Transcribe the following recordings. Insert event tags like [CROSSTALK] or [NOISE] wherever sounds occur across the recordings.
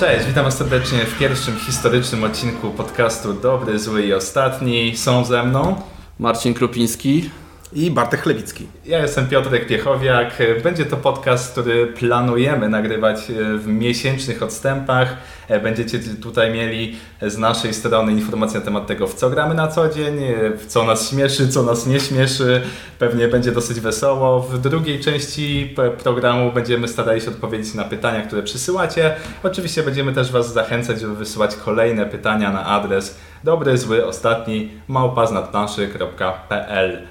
Cześć, witam Was serdecznie w pierwszym historycznym odcinku podcastu Dobry, Zły i Ostatni. Są ze mną Marcin Krupiński i Bartek Chlebicki. Ja jestem Piotrek Piechowiak. Będzie to podcast, który planujemy nagrywać e, w miesięcznych odstępach. E, będziecie tutaj mieli z naszej strony informacje na temat tego, w co gramy na co dzień, e, co nas śmieszy, co nas nie śmieszy. Pewnie będzie dosyć wesoło. W drugiej części programu będziemy starali się odpowiedzieć na pytania, które przysyłacie. Oczywiście będziemy też Was zachęcać, żeby wysyłać kolejne pytania na adres dobry, zły, ostatni małpaznadplanszy.pl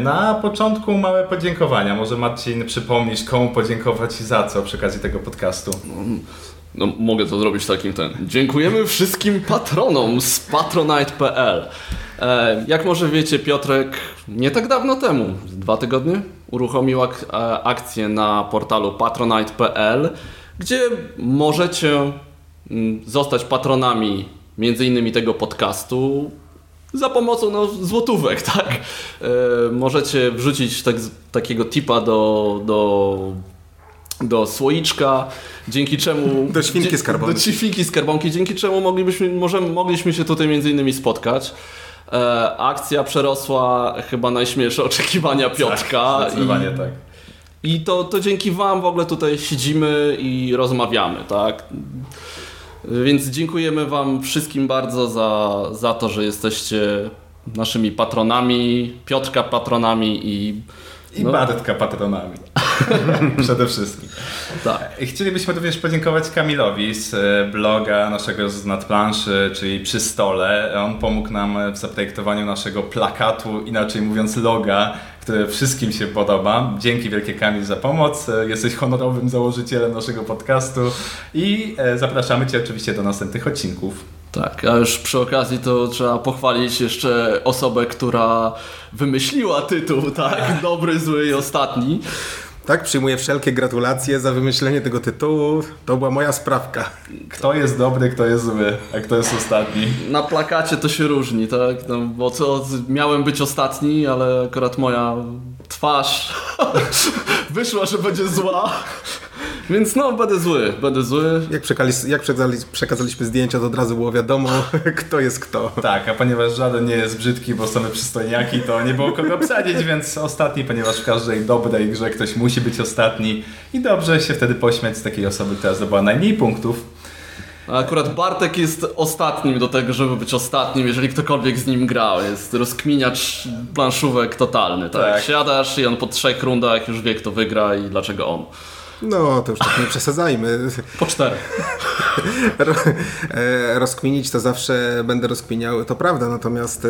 na początku małe podziękowania. Może Marcin przypomnisz, komu podziękować i za co przy okazji tego podcastu. No, mogę to zrobić takim ten. Dziękujemy wszystkim patronom z patronite.pl. E, jak może wiecie, Piotrek nie tak dawno temu, dwa tygodnie, uruchomił ak e, akcję na portalu patronite.pl, gdzie możecie mm, zostać patronami między innymi tego podcastu za pomocą no, złotówek, [LAUGHS] tak? E, możecie wrzucić tak, takiego tipa do, do, do słoiczka, dzięki czemu... [LAUGHS] Do świnki skarbonki. Do świnki skarbonki, dzięki czemu moglibyśmy, może, mogliśmy się tutaj między innymi spotkać. E, akcja przerosła chyba najśmielsze oczekiwania tak, Piotrka. Tak, [LAUGHS] zdecydowanie i, tak. I to, to dzięki Wam w ogóle tutaj siedzimy i rozmawiamy, tak? Więc dziękujemy Wam wszystkim bardzo za, za to, że jesteście naszymi patronami, Piotrka patronami i... I no. Bartka patronami. [LAUGHS] Przede wszystkim. Tak. Chcielibyśmy również podziękować Kamilowi z e, bloga naszego z nadplanszy, czyli przy stole. On pomógł nam w zaprojektowaniu naszego plakatu, inaczej mówiąc loga, które wszystkim się podoba. Dzięki wielkie Kamil za pomoc. E, jesteś honorowym założycielem naszego podcastu i e, zapraszamy Cię oczywiście do następnych odcinków. Tak, a już przy okazji to trzeba pochwalić jeszcze osobę, która wymyśliła tytuł, tak? [LAUGHS] Dobry, zły i ostatni. Tak, przyjmuję wszelkie gratulacje za wymyślenie tego tytułu. To była moja sprawka. Kto jest dobry, kto jest zły, a kto jest ostatni? Na plakacie to się różni, tak? No, bo co, miałem być ostatni, ale akurat moja twarz [LAUGHS] wyszła, że będzie zła. Więc no, będę zły, będę zły. Jak, przekazali, jak przekazaliśmy zdjęcia, to od razu było wiadomo, [LAUGHS] kto jest kto. Tak, a ponieważ żaden nie jest brzydki, bo same przystojniaki, to nie było kogo obsadzić, [LAUGHS] więc ostatni, ponieważ w każdej dobrej grze ktoś musi być ostatni i dobrze się wtedy pośmiać z takiej osoby, która zdobyła najmniej punktów. A akurat Bartek jest ostatnim do tego, żeby być ostatnim, jeżeli ktokolwiek z nim grał. Jest rozkminiacz planszówek totalny. Tak? tak. Siadasz i on po trzech rundach już wie, kto wygra i dlaczego on. No, to już tak nie przesadzajmy. Po cztery. [LAUGHS] E, rozkminić to zawsze będę rozkminiał, to prawda, natomiast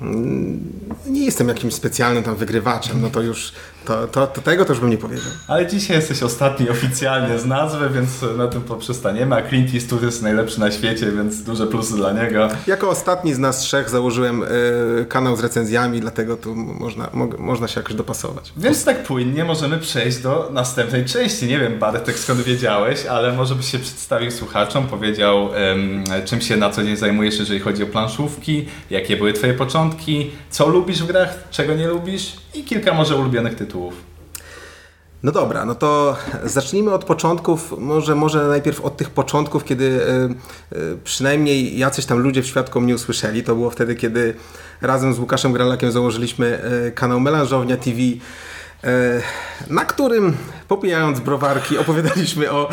mm, nie jestem jakimś specjalnym tam wygrywaczem, no to już to, to, to, tego też bym nie powiedział. Ale dzisiaj jesteś ostatni oficjalnie z nazwy, więc na tym poprzestaniemy. A Clint Eastwood jest najlepszy na świecie, więc duże plusy dla niego. Jako ostatni z nas trzech założyłem y, kanał z recenzjami, dlatego tu można, mo, można się jakoś dopasować. Więc tak płynnie możemy przejść do następnej części. Nie wiem, Bartek, skąd wiedziałeś, ale może byś się przedstawił słuchaczom, powiedział czym się na co dzień zajmujesz, jeżeli chodzi o planszówki, jakie były twoje początki, co lubisz w grach, czego nie lubisz i kilka może ulubionych tytułów tytułów. No dobra, no to zacznijmy od początków, może, może najpierw od tych początków, kiedy y, y, przynajmniej jacyś tam ludzie w świadku mnie usłyszeli. To było wtedy, kiedy razem z Łukaszem Gralakiem założyliśmy y, kanał Melanżownia TV, na którym popijając browarki opowiadaliśmy o,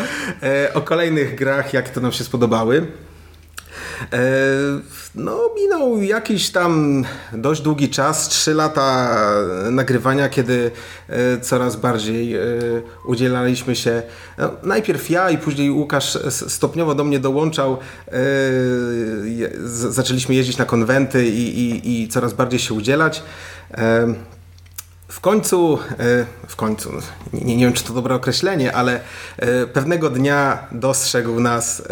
o kolejnych grach, jakie to nam się spodobały. E, no, minął jakiś tam dość długi czas, trzy lata nagrywania, kiedy e, coraz bardziej e, udzielaliśmy się. No, najpierw ja i później Łukasz stopniowo do mnie dołączał. Zaczęliśmy jeździć na konwenty i, i, i coraz bardziej się udzielać. W końcu, w końcu, nie, nie wiem czy to dobre określenie, ale pewnego dnia dostrzegł nas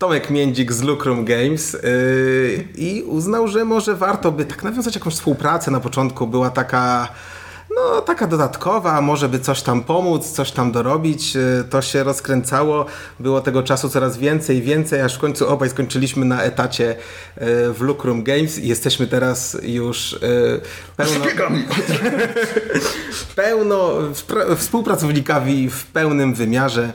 Tomek Międzik z Lucrum Games yy, i uznał, że może warto by tak nawiązać jakąś współpracę. Na początku była taka no taka dodatkowa, może by coś tam pomóc, coś tam dorobić. Yy, to się rozkręcało, było tego czasu coraz więcej więcej, aż w końcu obaj skończyliśmy na etacie yy, w Lucrum Games i jesteśmy teraz już yy, pełno, [LAUGHS] pełno współpracownikami w pełnym wymiarze.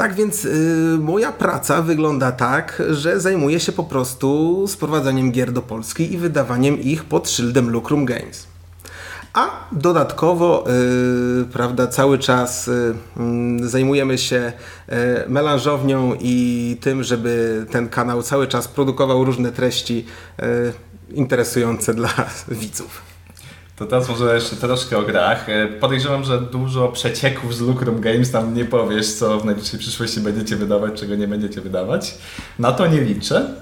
Tak więc y, moja praca wygląda tak, że zajmuję się po prostu sprowadzeniem gier do Polski i wydawaniem ich pod szyldem Lucrum Games. A dodatkowo, y, prawda, cały czas y, mm, zajmujemy się melanżownią i tym, żeby ten kanał cały czas produkował różne treści interesujące dla [LAUGHS] widzów. To teraz może jeszcze troszkę o grach. E, Podejrzewam, że dużo przecieków z Lucrum Games tam nie powiesz, co w najbliższej przyszłości będziecie wydawać, czego nie będziecie wydawać. Na to nie liczę.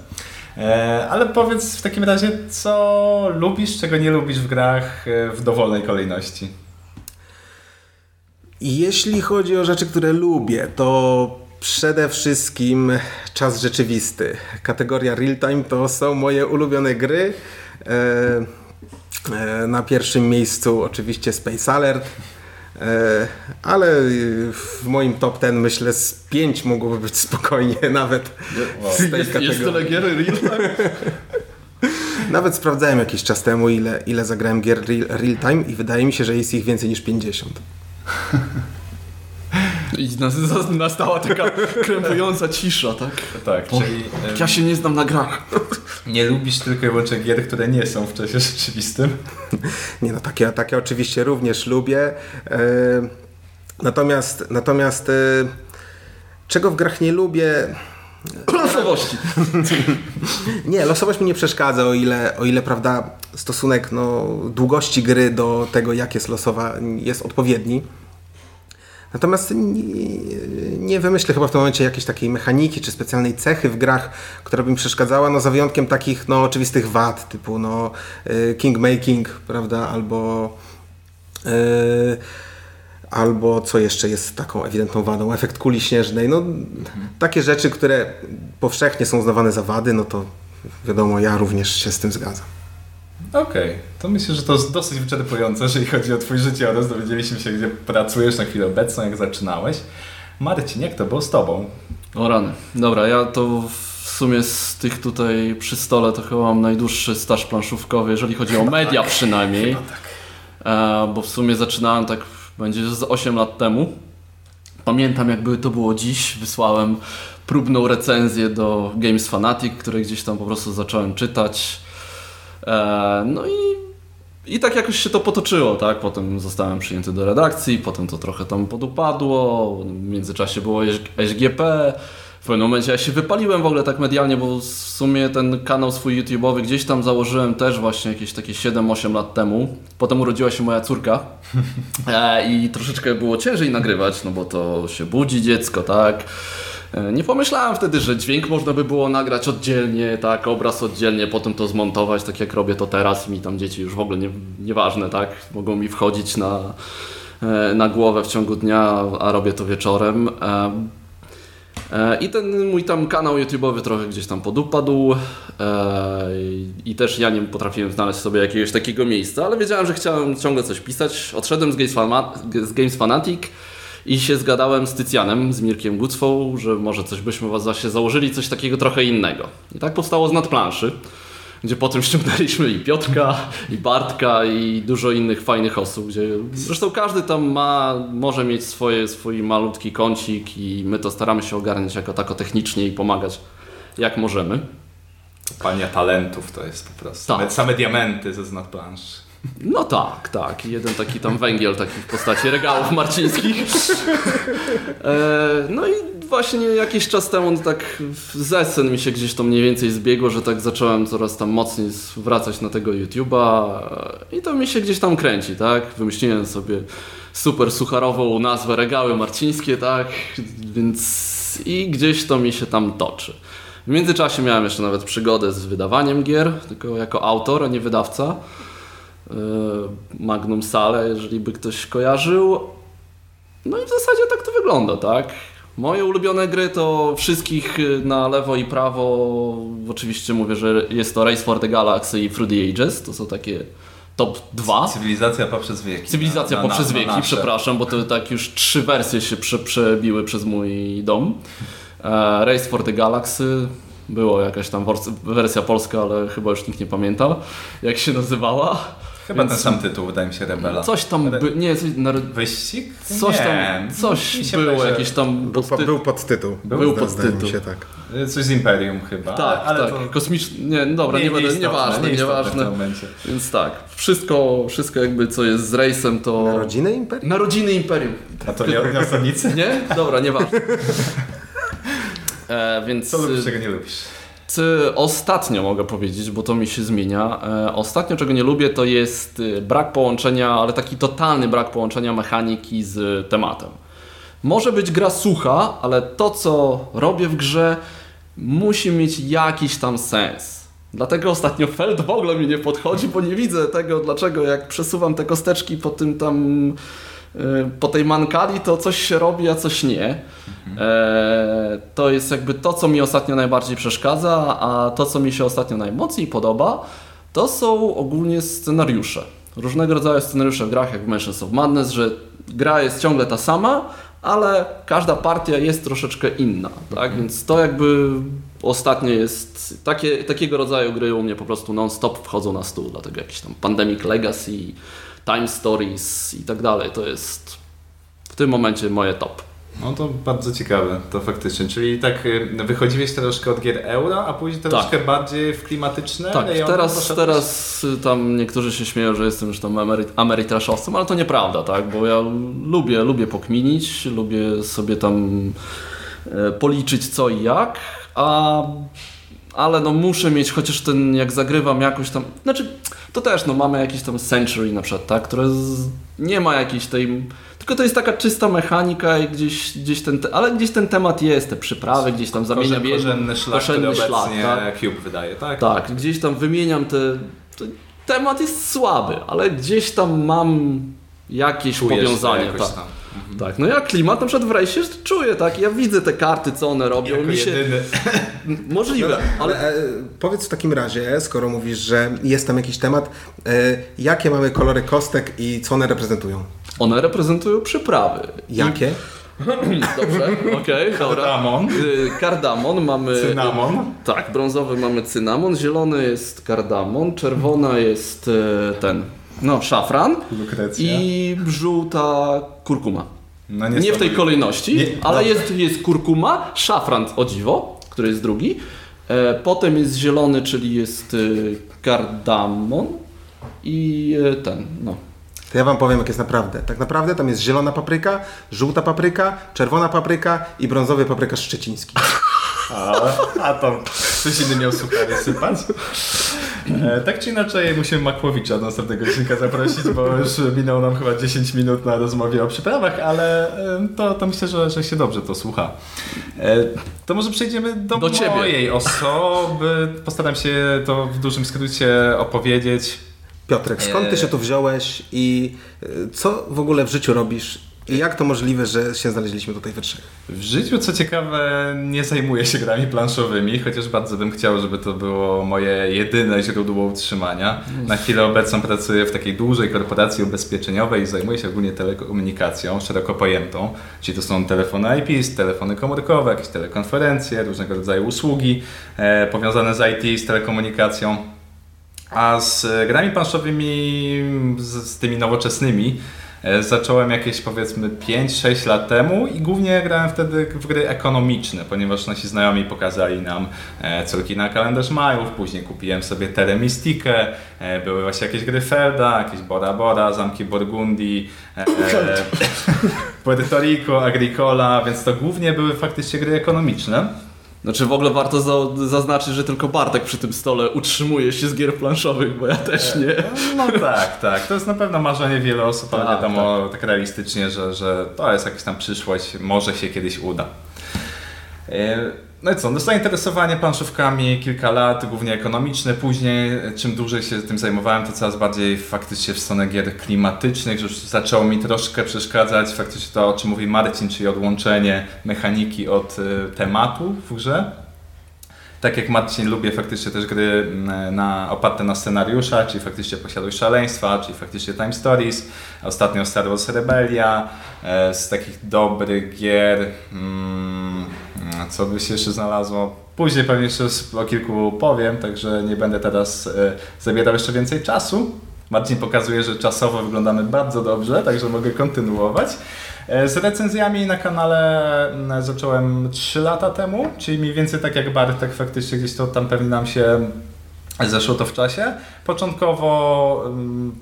E, Ale powiedz w takim razie, co lubisz, czego nie lubisz w grach e, w dowolnej kolejności. Jeśli chodzi o rzeczy, które lubię, to przede wszystkim czas rzeczywisty. Kategoria real time to są moje ulubione gry. E, na pierwszym miejscu oczywiście Space Alert. E, ale w moim top ten myślę z 5 mogłoby być spokojnie [LAUGHS] nawet Wow. z tej Jest, jest kategorii. tyle gier real time? [LAUGHS] Nawet sprawdzałem jakiś czas temu ile, ile zagrałem gier real, real time i wydaje mi się, że jest ich więcej niż 50. [LAUGHS] I nastała taka krępująca cisza, tak? Tak, czyli e, Ja się nie znam na grach. nie lubisz tylko i wyłącznie gier, które nie są w czasie rzeczywistym. [LAUGHS] Nie no, takie, takie oczywiście również lubię. E, natomiast natomiast e, czego w grach nie lubię? Losowości. [LAUGHS] Nie, losowość mi nie przeszkadza, o ile, o ile prawda, stosunek no, długości gry do tego, jak jest losowa, jest odpowiedni. Natomiast nie, nie wymyślę chyba w tym momencie jakiejś takiej mechaniki czy specjalnej cechy w grach, która by mi przeszkadzała, no za wyjątkiem takich no, oczywistych wad, typu no, y, kingmaking, prawda, albo y, albo co jeszcze jest taką ewidentną wadą, efekt kuli śnieżnej, no takie rzeczy, które powszechnie są uznawane za wady, no to wiadomo, ja również się z tym zgadzam. Okej, to myślę, że to jest dosyć wyczerpujące, jeżeli chodzi o Twój życiorys. Dowiedzieliśmy się, gdzie pracujesz na chwilę obecną, jak zaczynałeś. Marcin, jak to było z Tobą? O rany. Dobra, ja to w sumie z tych tutaj przy stole to chyba mam najdłuższy staż planszówkowy, jeżeli chodzi o media przynajmniej. E, bo w sumie zaczynałem tak, będzie z 8 lat temu. Pamiętam jakby to było dziś, wysłałem próbną recenzję do Games Fanatic, które gdzieś tam po prostu zacząłem czytać. E, no i, i tak jakoś się to potoczyło, tak? Potem zostałem przyjęty do redakcji, potem to trochę tam podupadło, w międzyczasie było SGP. W pewnym momencie ja się wypaliłem w ogóle tak medialnie, bo w sumie ten kanał swój YouTube'owy gdzieś tam założyłem też właśnie jakieś takie 7-8 lat temu. Potem urodziła się moja córka [LAUGHS] e, i troszeczkę było ciężej nagrywać, no bo to się budzi dziecko, tak? E, Nie pomyślałem wtedy, że dźwięk można by było nagrać oddzielnie, tak, obraz oddzielnie, potem to zmontować, tak jak robię to teraz. Mi tam dzieci już w ogóle nie, nieważne, tak, mogą mi wchodzić na, e, na głowę w ciągu dnia, a robię to wieczorem. E, I ten mój tam kanał YouTube'owy trochę gdzieś tam podupadł i- też ja nie potrafiłem znaleźć sobie jakiegoś takiego miejsca, ale wiedziałem, że chciałem ciągle coś pisać. Odszedłem z Games Fanatic i się zgadałem z Tycjanem, z Mirkiem Gucwą, że może coś byśmy was właśnie założyli, coś takiego trochę innego. I tak powstało z nadplanszy, gdzie potem ściągnęliśmy i Piotrka, i Bartka, i dużo innych fajnych osób, gdzie zresztą każdy tam ma, może mieć swoje, swój malutki kącik i my to staramy się ogarniać jako tako technicznie i pomagać jak możemy. Pania talentów to jest po prostu. Tak. Same, same diamenty ze znad planszy. No tak, tak. Jeden taki tam węgiel taki w postaci regałów marcińskich. E, no i właśnie jakiś czas temu no tak zesen mi się gdzieś to mniej więcej zbiegło, że tak zacząłem coraz tam mocniej wracać na tego YouTube'a e, i to mi się gdzieś tam kręci, tak? Wymyśliłem sobie super sucharową nazwę regały marcińskie, tak? Więc i gdzieś to mi się tam toczy. W międzyczasie miałem jeszcze nawet przygodę z wydawaniem gier, tylko jako autor, a nie wydawca. E, Magnum Sale, jeżeli by ktoś kojarzył. No i w zasadzie tak to wygląda, tak? Moje ulubione gry to wszystkich na lewo i prawo. Oczywiście mówię, że jest to Race for the Galaxy i Through the Ages. To są takie top 2. Cywilizacja poprzez wieki. Cywilizacja Na- na- poprzez na- wieki, nasze. przepraszam, bo to tak już trzy wersje się prze, przebiły przez mój dom. E, Race for the Galaxy. Było jakaś tam wersja polska, ale chyba już nikt nie pamięta, jak się nazywała. Chyba Więc- ten sam tytuł, wydaje mi się, Rebela. Coś tam, by, nie, coś, nar- Wyścig? coś nie. tam, coś było, jakiś tam Był, podty- był podtytuł. Był mi podtytuł. się tak. Coś z Imperium chyba. Tak, ale tak, to... kosmiczny, nie, no dobra, nie, będę, nieważne, nieistotne w nieważne. momencie. Więc tak, wszystko, wszystko jakby co jest z rejsem to... Narodziny Imperium? Narodziny Imperium. A to nie osadnicy? Nie? Dobra, nieważne. [LAUGHS] E, więc Co lubisz, czego nie lubisz? Y, ostatnio mogę powiedzieć, bo to mi się zmienia. E, ostatnio czego nie lubię to jest y, brak połączenia, ale taki totalny brak połączenia mechaniki z tematem. Może być gra sucha, ale to co robię w grze musi mieć jakiś tam sens. Dlatego ostatnio Feld w ogóle mi nie podchodzi, bo nie widzę tego, dlaczego jak przesuwam te kosteczki po tym tam po tej mankali, to coś się robi, a coś nie. E, to jest jakby to, co mi ostatnio najbardziej przeszkadza, a to, co mi się ostatnio najmocniej podoba, to są ogólnie scenariusze. Różnego rodzaju scenariusze w grach, jak w Mansions of Madness, że gra jest ciągle ta sama, ale każda partia jest troszeczkę inna, tak? Więc to jakby ostatnio jest, takie, takiego rodzaju gry u mnie po prostu non-stop wchodzą na stół, dlatego jakiś tam Pandemic Legacy, Time Stories i tak dalej, to jest w tym momencie moje top. No to bardzo ciekawe, to faktycznie. Czyli tak y, wychodziłeś troszkę od gier euro, a później troszkę bardziej w klimatyczne Tak, rejony teraz, teraz y, tam niektórzy się śmieją, że jestem już tam emery- amerytraszowcem, ale to nieprawda, tak? Bo ja lubię, lubię pokminić, lubię sobie tam e, policzyć co i jak, a ale no muszę mieć chociaż ten, jak zagrywam jakoś tam, znaczy to też no mamy jakieś tam Century na przykład, tak? Które z, nie ma jakiejś tej, tylko to jest taka czysta mechanika i gdzieś, gdzieś ten, te, ale gdzieś ten temat jest, te przyprawy, gdzieś tam zamieniam Korzen, korzenny szlak, korzenny szlak, obecnie tak? Cube wydaje, tak? Tak, gdzieś tam wymieniam te temat jest słaby, ale gdzieś tam mam jakieś Czujesz powiązanie. jakoś Tak. tam. tak, no ja klimat na przykład w rejsie czuję, tak? Ja widzę te karty, co one robią. Jako mi się... jedyny. Możliwe, ale. Ale e, powiedz w takim razie, skoro mówisz, że jest tam jakiś temat, e, jakie mamy kolory kostek i co one reprezentują? One reprezentują przyprawy. Jakie? [CLEARS THROAT] Dobrze, okej, dobra. Kardamon. Y, Kardamon mamy. Cynamon. Tak, brązowy mamy cynamon, zielony jest kardamon, czerwona jest e, ten, no, szafran Lukrecja. i żółta kurkuma. No Nie w tej kolejności, Nie, ale jest, jest kurkuma, szafran o dziwo, który jest drugi. E, potem jest zielony, czyli jest e, kardamon i e, ten, no. To ja wam powiem, jak jest naprawdę. Tak naprawdę tam jest zielona papryka, żółta papryka, czerwona papryka i brązowy papryka szczeciński. A, a to ktoś inny miał suchary sypać? E, tak czy inaczej musimy Makłowicza do następnego odcinka zaprosić, bo już minęło nam chyba 10 minut na rozmowie o przyprawach, ale e, to, to myślę, że, że się dobrze to słucha. E, to może przejdziemy do, Do ciebie. mojej osoby. Postaram się to w dużym skrócie opowiedzieć. Piotrek, skąd ty się tu wziąłeś i e, co w ogóle w życiu robisz? I jak to możliwe, że się znaleźliśmy tutaj we trzech? W życiu, co ciekawe, nie zajmuję się grami planszowymi, chociaż bardzo bym chciał, żeby to było moje jedyne źródło utrzymania. Na chwilę obecną pracuję w takiej dużej korporacji ubezpieczeniowej i zajmuję się ogólnie telekomunikacją szeroko pojętą. Czyli to są telefony IP, telefony komórkowe, jakieś telekonferencje, różnego rodzaju usługi e, powiązane z IT, z telekomunikacją. A z grami planszowymi, z, z tymi nowoczesnymi, zacząłem jakieś powiedzmy 5-6 lat temu i głównie grałem wtedy w gry ekonomiczne, ponieważ nasi znajomi pokazali nam e, córki na kalendarz Majów, później kupiłem sobie Teremistikę, e, były właśnie jakieś gry Felda, jakieś Bora Bora, Zamki Burgundii, e, e, [LAUGHS] Puerto Rico, Agricola, więc to głównie były faktycznie gry ekonomiczne. Znaczy w ogóle warto za, zaznaczyć, że tylko Bartek przy tym stole utrzymuje się z gier planszowych, bo ja też nie. No tak, tak. To jest na pewno marzenie wielu osób, ale Tak, wiadomo tak realistycznie, że, że to jest jakaś tam przyszłość, może się kiedyś uda. E, No i co, no zainteresowanie planszówkami kilka lat, głównie ekonomiczne. Później, czym dłużej się tym zajmowałem, to coraz bardziej faktycznie w stronę gier klimatycznych, że już zaczęło mi troszkę przeszkadzać faktycznie to, o czym mówi Marcin, czyli odłączenie mechaniki od e, tematu w grze. Tak jak Marcin, lubię faktycznie też gry mm, na, oparte na scenariuszach, czyli faktycznie Posiadłość Szaleństwa, czyli faktycznie Time Stories. Ostatnio Star Wars Rebellia. E, z takich dobrych gier, mm, co by się jeszcze znalazło? Później pewnie jeszcze o kilku powiem, także nie będę teraz e, zabierał jeszcze więcej czasu. Marcin pokazuje, że czasowo wyglądamy bardzo dobrze, także mogę kontynuować. E, z recenzjami na kanale mm, zacząłem 3 lata temu, czyli mniej więcej tak jak Bartek, faktycznie gdzieś to tam pewnie nam się zeszło to w czasie. Początkowo mm,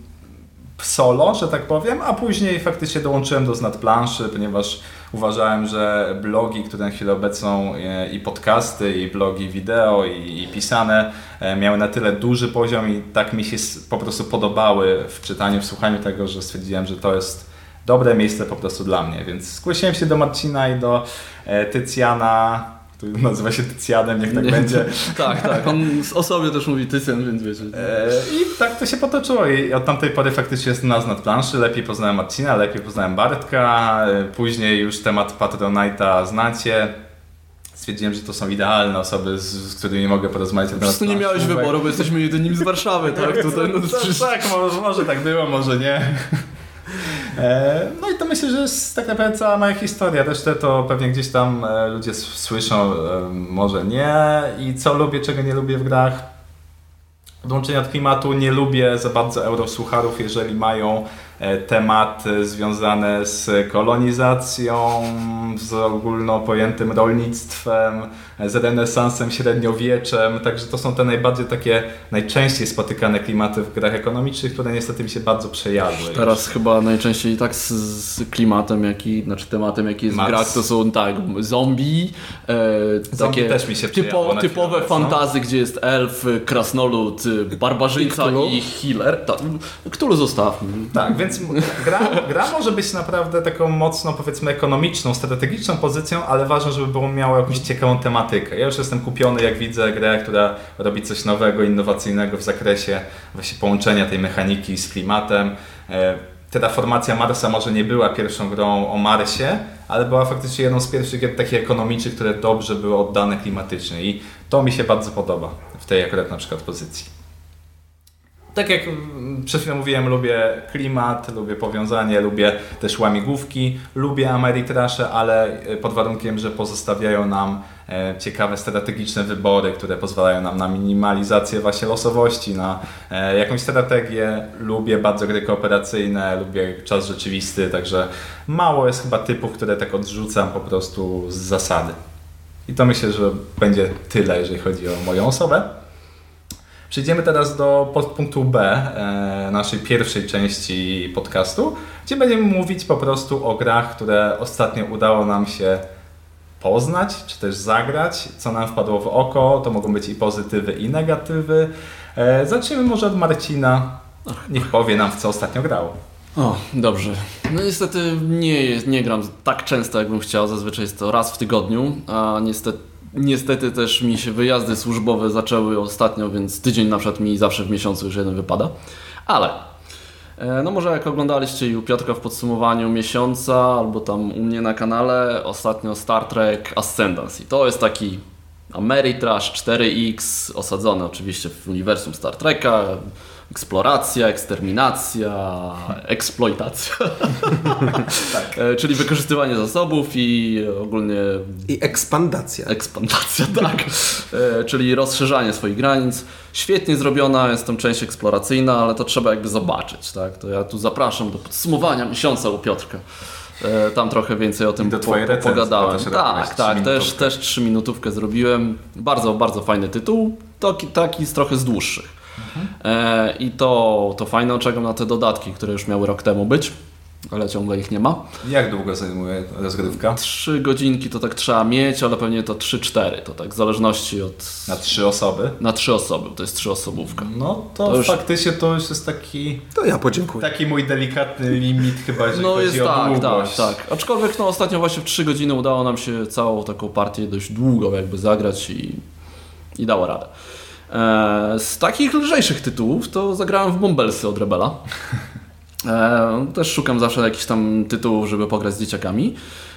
solo, że tak powiem, a później faktycznie dołączyłem do Znad Planszy, ponieważ uważałem, że blogi, które na chwilę obecną e, i podcasty, i blogi wideo, i, i pisane e, miały na tyle duży poziom i tak mi się po prostu podobały w czytaniu, w słuchaniu tego, że stwierdziłem, że to jest dobre miejsce po prostu dla mnie, więc zgłosiłem się do Marcina i do e, Tycjana, który nazywa się Tycjanem, niech tak Nie, będzie. [LAUGHS] Tak, tak, on o sobie też mówi Tycjan, więc wiecie. E, I tak to się potoczyło i od tamtej pory faktycznie jest nas nad planszy, lepiej poznałem Marcina, lepiej poznałem Bartka, e, później już temat Patronite'a znacie, stwierdziłem, że to są idealne osoby, z, z którymi mogę porozmawiać. Po prostu nie miałeś wyboru, bo jesteśmy jedynymi z Warszawy, tak? [LAUGHS] Tutaj, no, tak, tak może, może tak było, może nie. E, no i to myślę, że jest tak naprawdę cała moja historia. Resztę to pewnie gdzieś tam e, ludzie słyszą, e, może nie. I co lubię, czego nie lubię w grach. Odłączenia od klimatu nie lubię za bardzo eurosłucharów, jeżeli mają tematy związane z kolonizacją, z ogólno pojętym rolnictwem, z renesansem, średniowieczem, także to są te najbardziej takie, najczęściej spotykane klimaty w grach ekonomicznych, które niestety mi się bardzo przejadły. Teraz już. chyba najczęściej tak z, z, klimatem, jaki, znaczy tematem, jaki jest Mars. w grach, to są tak, zombie, e, zombie takie też mi się typo, typowe fantazy, gdzie jest elf, krasnolud, barbarzyńca i, i healer. Tak, Cthulhu zostawmy. Tak, więc gra, gra może być naprawdę taką mocno, powiedzmy, ekonomiczną, strategiczną pozycją, ale ważne, żeby było miało jakąś ciekawą tematykę. Ja już jestem kupiony, jak widzę grę, która robi coś nowego, innowacyjnego w zakresie właśnie połączenia tej mechaniki z klimatem. E, ta formacja Marsa może nie była pierwszą grą o Marsie, ale była faktycznie jedną z pierwszych gier takich ekonomicznych, które dobrze były oddane klimatycznie i to mi się bardzo podoba w tej akurat na przykład pozycji tak jak przed chwilą mówiłem, lubię klimat, lubię powiązanie, lubię też łamigłówki, lubię Ameritrasze, ale e, pod warunkiem, że pozostawiają nam e, ciekawe strategiczne wybory, które pozwalają nam na minimalizację właśnie losowości, na e, jakąś strategię. Lubię bardzo gry kooperacyjne, lubię czas rzeczywisty, także mało jest chyba typów, które tak odrzucam po prostu z zasady. I to myślę, że będzie tyle, jeżeli chodzi o moją osobę. Przejdziemy teraz do podpunktu B e, naszej pierwszej części podcastu, gdzie będziemy mówić po prostu o grach, które ostatnio udało nam się poznać, czy też zagrać, co nam wpadło w oko. To mogą być i pozytywy, i negatywy. E, zacznijmy może od Marcina. Niech powie nam, w co ostatnio grał. O, dobrze. No niestety nie, nie gram tak często, jakbym chciał. Zazwyczaj jest to raz w tygodniu, a niestety Niestety też mi się wyjazdy służbowe zaczęły ostatnio, więc tydzień na przykład mi zawsze w miesiącu już jeden wypada. Ale e, no może jak oglądaliście i u Piotrka w podsumowaniu miesiąca, albo tam u mnie na kanale, ostatnio Star Trek Ascendancy. To jest taki Ameritrash 4X, osadzony oczywiście w uniwersum Star Treka eksploracja, eksterminacja, eksploitacja. [LAUGHS] tak. E, czyli wykorzystywanie zasobów i ogólnie... I ekspandacja. Ekspandacja, [LAUGHS] tak. E, czyli rozszerzanie swoich granic. Świetnie zrobiona jest tam część eksploracyjna, ale to trzeba jakby zobaczyć. Tak? To ja tu zapraszam do podsumowania miesiąca u Piotrka. E, tam trochę więcej o tym po, po, pogadałem. Tak, tak, też, też trzy minutówkę zrobiłem. Bardzo, bardzo fajny tytuł. Taki, taki z trochę z dłuższych. E, I to, to fajne, czekam na te dodatki, które już miały rok temu być, ale ciągle ich nie ma. Jak długo zajmuje rozgrywka? Trzy godzinki to tak trzeba mieć, ale pewnie to 3-4, to tak w zależności od... Na trzy osoby? Na trzy osoby, to jest trzyosobówka. No to, to już... faktycznie to już jest taki... To ja podziękuję. Taki mój delikatny limit chyba, jeżeli no chodzi jest o tak, długość. tak, tak. Aczkolwiek no ostatnio właśnie w trzy godziny udało nam się całą taką partię dość długo jakby zagrać i, i dało radę. E, z takich lżejszych tytułów to zagrałem w Bombelsy od Rebela. E, też szukam zawsze jakichś tam tytułów, żeby pograć z dzieciakami.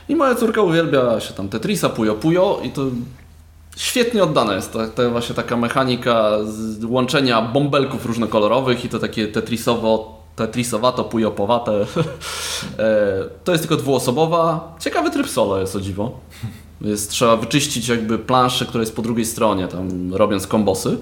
I moja córka uwielbia się tam Tetrisa, Puyo Puyo i to świetnie oddane jest. To, to właśnie taka mechanika łączenia bąbelków różnokolorowych i to takie tetrisowo tetrisowato, pujopowate. [LAUGHS] E, to jest tylko dwuosobowa. Ciekawy tryb solo jest o dziwo. Jest, trzeba wyczyścić jakby planszę, która jest po drugiej stronie, tam robiąc kombosy.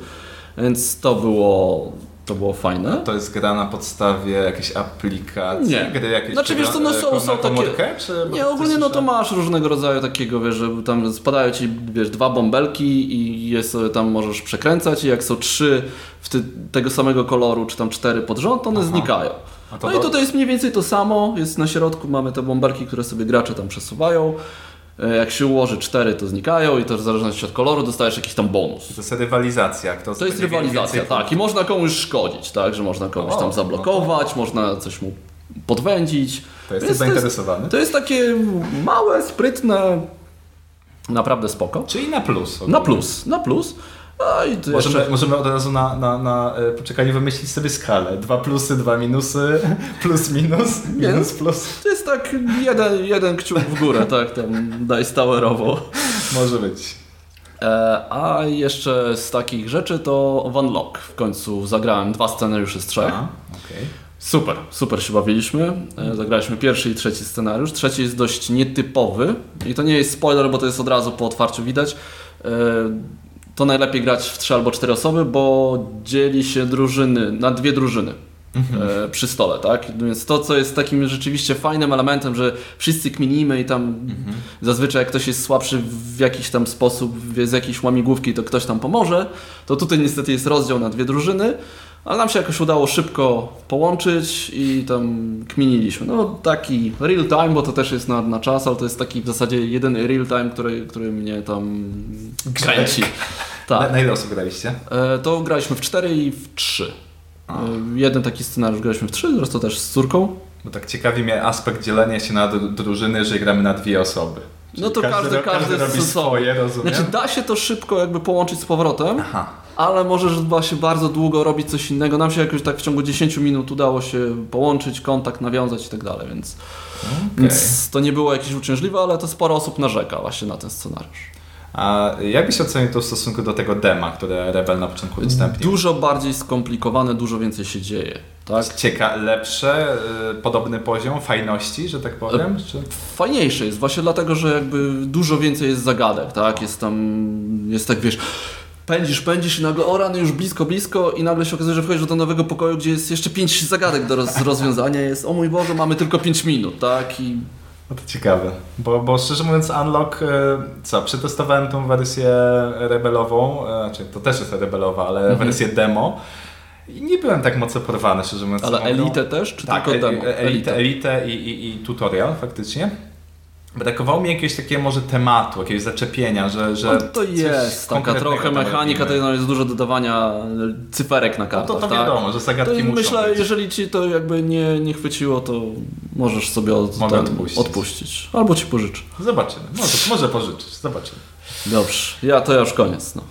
Więc to było To było fajne. To jest gra na podstawie jakiejś aplikacji? Nie. Gry jakieś Znaczy, wiesz co, no są- są takie- komórkę, Nie, ogólnie no to masz różnego rodzaju takiego, wiesz, że tam spadają ci, wiesz, dwa bąbelki i je sobie tam możesz przekręcać i jak są trzy ty, tego samego koloru, czy tam cztery pod rząd, one znikają. A to No do- i tutaj jest mniej więcej to samo, jest na środku, mamy te bąbelki, które sobie gracze tam przesuwają. E, Jak się ułoży cztery, to znikają i to w zależności od koloru dostajesz jakiś tam bonus. To jest rywalizacja. Kto To jest rywalizacja, tak. I można komuś szkodzić, tak, że można komuś tam no zablokować, można coś mu podwędzić. To jesteś Więc zainteresowany? To jest takie małe, sprytne, naprawdę spoko. Czyli na plus. Na ogólnie. plus, na plus. A i tu Możemy, jeszcze... możemy od razu na, na, na e, poczekaniu wymyślić sobie skalę. Dwa plusy, dwa minusy, [LAUGHS] plus minus, Nie. minus plus. To jest tak jeden, jeden kciuk w górę, [LAUGHS] tak, tam daj towerowo. Może być. E, a jeszcze z takich rzeczy to Van Lock. W końcu zagrałem dwa scenariusze z trzech. A, okej. Super, super się bawiliśmy. E, Zagraliśmy pierwszy i trzeci scenariusz. Trzeci jest dość nietypowy i to nie jest spoiler, bo to jest od razu po otwarciu widać. To najlepiej grać w trzy albo cztery osoby, bo dzieli się drużyny na dwie drużyny. e, Przy stole, tak? Więc to, co jest takim rzeczywiście fajnym elementem, że wszyscy kminimy i tam zazwyczaj jak ktoś jest słabszy w jakiś tam sposób, z jakiejś łamigłówki, to ktoś tam pomoże, to tutaj niestety jest rozdział na dwie drużyny, ale nam się jakoś udało szybko połączyć i tam kminiliśmy. No taki real time, bo to też jest na, na czas, ale to jest taki w zasadzie jeden real time, który, który mnie tam kręci. Na, Tak. na ile osób graliście? E, To graliśmy w 4 i w 3. Jeden taki scenariusz graliśmy w 3, zresztą też z córką. Bo tak ciekawi mnie aspekt dzielenia się na dru- drużyny, że gramy na dwie osoby. No to każdy, każdy, robi z sobą. swoje, rozumiem? Znaczy da się to szybko jakby połączyć z powrotem, Aha. ale możesz właśnie bardzo długo robić coś innego. Nam się jakoś tak w ciągu 10 minut udało się połączyć, kontakt nawiązać i tak dalej, więc, więc to nie było jakieś uciążliwe, ale to sporo osób narzeka właśnie na ten scenariusz. A jak byś ocenił to w stosunku do tego dema, które Rebel na początku udostępnił? Dużo bardziej skomplikowane, dużo więcej się dzieje. Tak? Cieka lepsze, y, podobny poziom fajności, że tak powiem? Czy... Fajniejsze jest właśnie dlatego, że jakby dużo więcej jest zagadek, tak? Jest tam, jest tak wiesz, pędzisz, pędzisz i nagle o rany już blisko, blisko i nagle się okazuje, że wchodzisz do nowego pokoju, gdzie jest jeszcze pięć zagadek do roz, rozwiązania. Jest, o mój Boże, mamy tylko pięć minut, tak? I No to ciekawe, bo, bo szczerze mówiąc Unlock, y, co, przetestowałem tą wersję rebelową, y, znaczy to też jest rebelowa, ale wersję demo nie byłem tak mocno porwany, szczerze mówiąc. ale elitę też, czy tak, tylko e- demo? e- elitę, elitę i, i, i tutorial faktycznie. Brakowało mi jakiegoś takiego może tematu, jakiegoś zaczepienia, że... że No to jest taka trochę mechanika, robimy. to jest dużo dodawania cyferek na No kartach, to, to tak? wiadomo, że To zagadki muszą myślę, być. jeżeli ci to jakby nie, nie chwyciło, to możesz sobie od, Mogę odpuścić. odpuścić. Albo ci pożyczę. Zobaczymy, może, może pożyczyć, zobaczymy. Dobrze, ja to ja już koniec. No.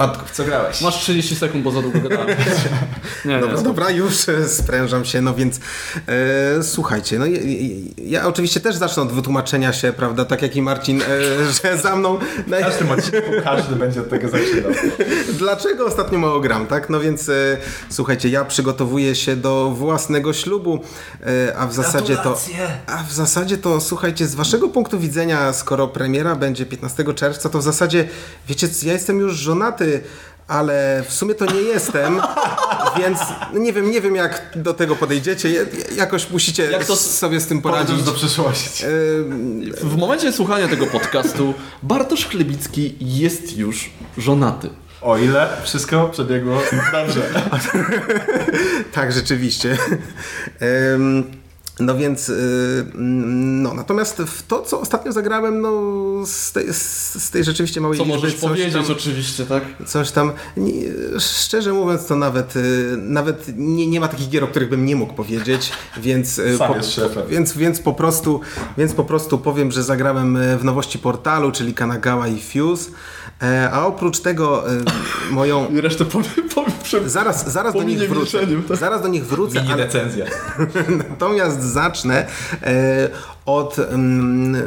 Matko, w co grałeś? Masz 30 sekund, bo za długo gadałem. [LAUGHS] Nie, nie, Dobra, spoko. dobra, już e, sprężam się, no więc e, słuchajcie, no ja, ja oczywiście też zacznę od wytłumaczenia się, prawda, tak jak i Marcin, e, [LAUGHS] że za mną... Odcinku każdy będzie od tego zaczynał. [LAUGHS] Dlaczego ostatnio mało gram, tak? No więc e, słuchajcie, ja przygotowuję się do własnego ślubu, e, a w zasadzie to... Gratulacje! A w zasadzie to, słuchajcie, z waszego punktu widzenia, skoro premiera będzie 15 czerwca, to w zasadzie, wiecie, ja jestem już żonaty, ale w sumie to nie jestem, [LAUGHS] więc nie wiem, nie wiem jak do tego podejdziecie, Ja- jakoś musicie Jak to- sobie z tym poradzić. Do przyszłości. W momencie słuchania tego podcastu Bartosz Chlebicki jest już żonaty. O ile wszystko przebiegło dobrze. [LAUGHS] Tak, rzeczywiście. Ym, No więc, y, no natomiast w to, co ostatnio zagrałem, no z tej, z tej rzeczywiście małej Co liczby, możesz coś powiedzieć tam, oczywiście, tak? coś tam, nie, szczerze mówiąc, to nawet, y, nawet nie, nie ma takich gier, o których bym nie mógł powiedzieć, więc, y, szefem. więc, więc, po prostu, więc po prostu powiem, że zagrałem w nowości portalu, czyli Kanagawa i Fuse, e, a oprócz tego moją... [LAUGHS] I resztę powiem, powiem. Zaraz, zaraz do nich wrócę. tak? Zaraz do nich wrócę, Mini ale, recenzja. [LAUGHS] Natomiast zacznę e, od mm,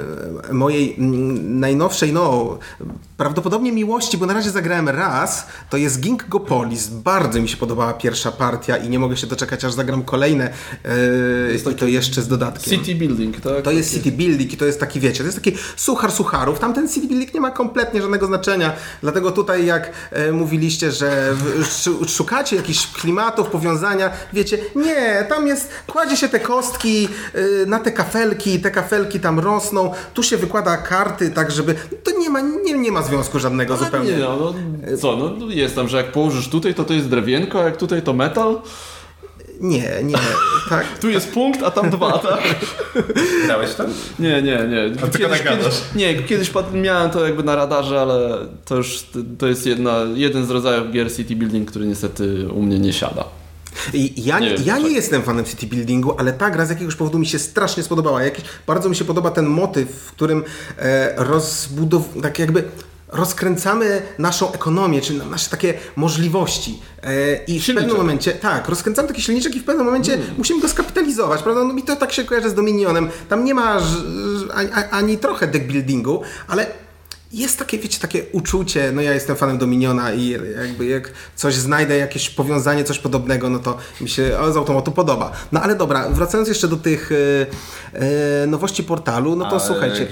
mojej mm, najnowszej, no prawdopodobnie miłości, bo na razie zagrałem raz, to jest Ginkgopolis. Bardzo mi się podobała pierwsza partia i nie mogę się doczekać, aż zagram kolejne e, i to jeszcze z dodatkiem. City Building, tak? To jest City Building i to jest taki, wiecie, to jest taki suchar sucharów. Tamten City Building nie ma kompletnie żadnego znaczenia, dlatego tutaj jak e, mówiliście, że w, sz, szukacie jakichś klimatów, powiązania, wiecie, nie, tam jest, kładzie się te kostki y, na te kafelki, te kafelki tam rosną, tu się wykłada karty, tak żeby, to nie ma, nie, nie ma związku żadnego Ale zupełnie. Nie, no, no, co, no no jest tam, że jak położysz tutaj, to to jest drewienko, a jak tutaj to metal. Nie, nie, tak. [LAUGHS] Tu jest punkt, a tam dwa, tak? [LAUGHS] Grałeś w to? Nie, nie, nie. A tylko tak kiedyś, gadasz. nie, kiedyś miałem to jakby na radarze, ale to już to jest jedna, jeden z rodzajów gier City Building, który niestety u mnie nie siada. Ja, Nie nie, wiem, ja nie tak. jestem fanem city buildingu, ale ta gra z jakiegoś powodu mi się strasznie spodobała. Jakiś, bardzo mi się podoba ten motyw, w którym e, rozbudow... tak jakby rozkręcamy naszą ekonomię, czy nasze takie możliwości. E, I w Silniczek. pewnym momencie, tak, rozkręcamy taki silniczek i w pewnym momencie musimy go skapitalizować, prawda? No mi to tak się kojarzy z Dominionem. Tam nie ma ani, ani trochę deck buildingu, ale jest takie, wiecie, takie uczucie, no ja jestem fanem Dominiona i jakby jak coś znajdę, jakieś powiązanie, coś podobnego, no to mi się z automatu podoba. No ale dobra, wracając jeszcze do tych e, e, nowości portalu, no to A, słuchajcie,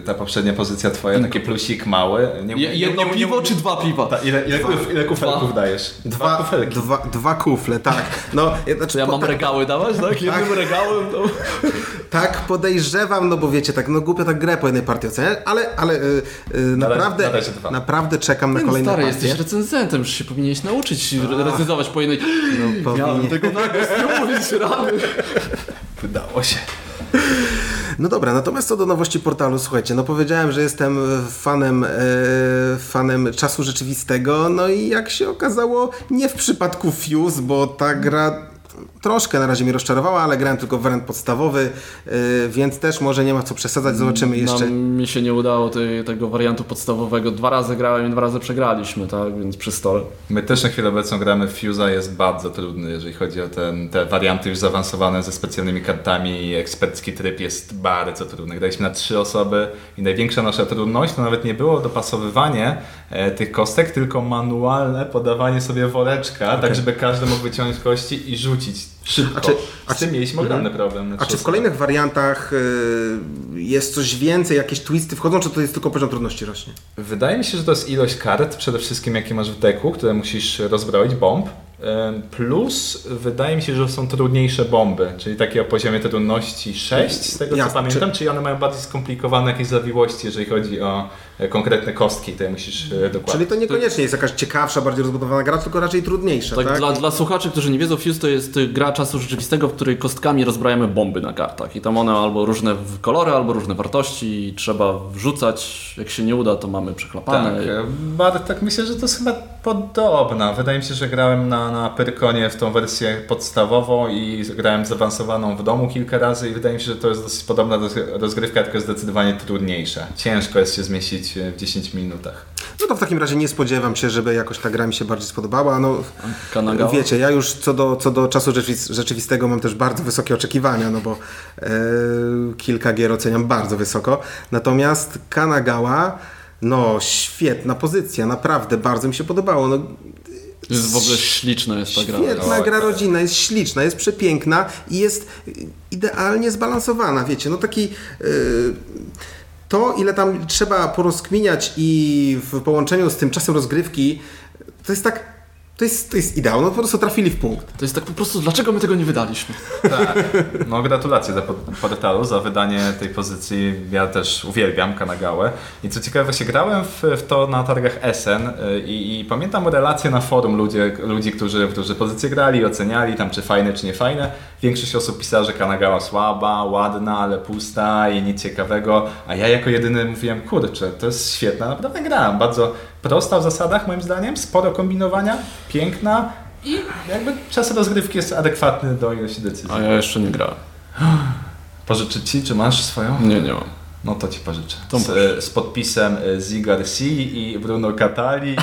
e, Ta poprzednia pozycja twoja, taki plusik mały. Nie, Je, jedno piwo czy dwa piwa? Ta, ile, ile, kuf, ile kufelków Dwa. dajesz? dwa, kufelki. dwa, dwa kufle, tak. No, ja- znaczy, ja po- mam tak, regały dawać, tak? Jednym regałem to... tak podejrzewam, no bo wiecie, tak, no głupio tak grę po jednej partii oceniać, ale, ale e, naprawdę, na razie dwa. naprawdę czekam na No kolejne stary, partie. jesteś recenzentem, już się powinieneś nauczyć re- recenzować po jednej... No, [GASPS] Miałem powinien. tego na głos nie mówić, rany. Wydało się. No dobra, natomiast co do nowości portalu, słuchajcie, no powiedziałem, że jestem fanem, e, fanem czasu rzeczywistego, no i jak się okazało, nie w przypadku Fuse, bo ta gra troszkę na razie mnie rozczarowała, ale grałem tylko w wariant podstawowy, e, więc też może nie ma co przesadzać, zobaczymy jeszcze. No, mi się nie udało tej, tego wariantu podstawowego. Dwa razy grałem i dwa razy przegraliśmy, tak? Więc przy stole. My też na chwilę obecną gramy w Fuse'a, jest bardzo trudny, jeżeli chodzi o ten, te warianty już zaawansowane ze specjalnymi kartami i ekspercki tryb jest bardzo trudny. Graliśmy na trzy osoby i największa nasza trudność to nawet nie było dopasowywanie e, tych kostek, tylko manualne podawanie sobie woreczka, tak żeby każdy mógł wyciągnąć kości i rzucić szybko. A czy- a czy- mieliśmy ogromny problem. A trzy czy w kolejnych wariantach e, jest coś więcej, jakieś twisty wchodzą, czy to jest tylko poziom trudności rośnie? Wydaje mi się, że to jest ilość kart, przede wszystkim jakie masz w deku, które musisz rozbroić, bomb. Plus wydaje mi się, że są trudniejsze bomby, czyli takie o poziomie trudności 6, z tego co Jasne. pamiętam, czyli one mają bardziej skomplikowane jakieś zawiłości, jeżeli chodzi o konkretne kostki, te musisz e, dokładnie. Czyli to niekoniecznie jest jakaś ciekawsza, bardziej rozbudowana gra, tylko raczej trudniejsza, Tak, tak? Dla, dla słuchaczy, którzy nie wiedzą, Fuse to jest gra czasu rzeczywistego, w której kostkami rozbrajamy bomby na kartach. I tam one albo różne kolory, albo różne wartości i trzeba wrzucać. Jak się nie uda, to mamy Tak, przeklapane. e, bardzo, tak myślę, że to jest chyba podobna. Wydaje mi się, że grałem na, na Pyrkonie w tą wersję podstawową i grałem zaawansowaną w domu kilka razy i wydaje mi się, że to jest dosyć podobna roz- rozgrywka, tylko zdecydowanie trudniejsza. Ciężko jest się zmieścić e, w 10 minutach. No to w takim razie nie spodziewam się, żeby jakoś ta gra mi się bardziej spodobała. No, Kanagawa? wiecie, ja już co do, co do czasu rzeczywis- rzeczywistego mam też bardzo wysokie oczekiwania, no bo e, kilka gier oceniam bardzo wysoko. Natomiast Kanagawa, no świetna pozycja, naprawdę bardzo mi się podobało. No, jest w ogóle śliczna jest ta gra. Świetna Oj, gra tak. rodzinna, jest śliczna, jest przepiękna i jest idealnie zbalansowana, wiecie, no taki... y, to, ile tam trzeba porozkminiać i w połączeniu z tym czasem rozgrywki, to jest tak... To jest, to jest ideał, no po prostu trafili w punkt. To jest tak po prostu, dlaczego my tego nie wydaliśmy? Tak. No gratulacje dla pod- portalu za wydanie tej pozycji. Ja też uwielbiam Kanagałę. I co ciekawe, właśnie grałem w, w to na targach Essen y, i, i pamiętam relacje na forum ludzie, ludzi, którzy, którzy pozycje grali, oceniali tam czy fajne, czy nie fajne. Większość osób pisała, że Kanagała słaba, ładna, ale pusta i nic ciekawego. A ja jako jedyny mówiłem, kurczę, to jest świetna, naprawdę gra. Bardzo prosta w zasadach moim zdaniem, sporo kombinowania, piękna i jakby czas rozgrywki jest adekwatny do ilości decyzji. A ja jeszcze nie grałem. [GASPS] Pożyczyć ci, czy masz swoją? Nie, nie mam. No to ci pożyczę. To Z, z podpisem e, Zigar C i Bruno Catali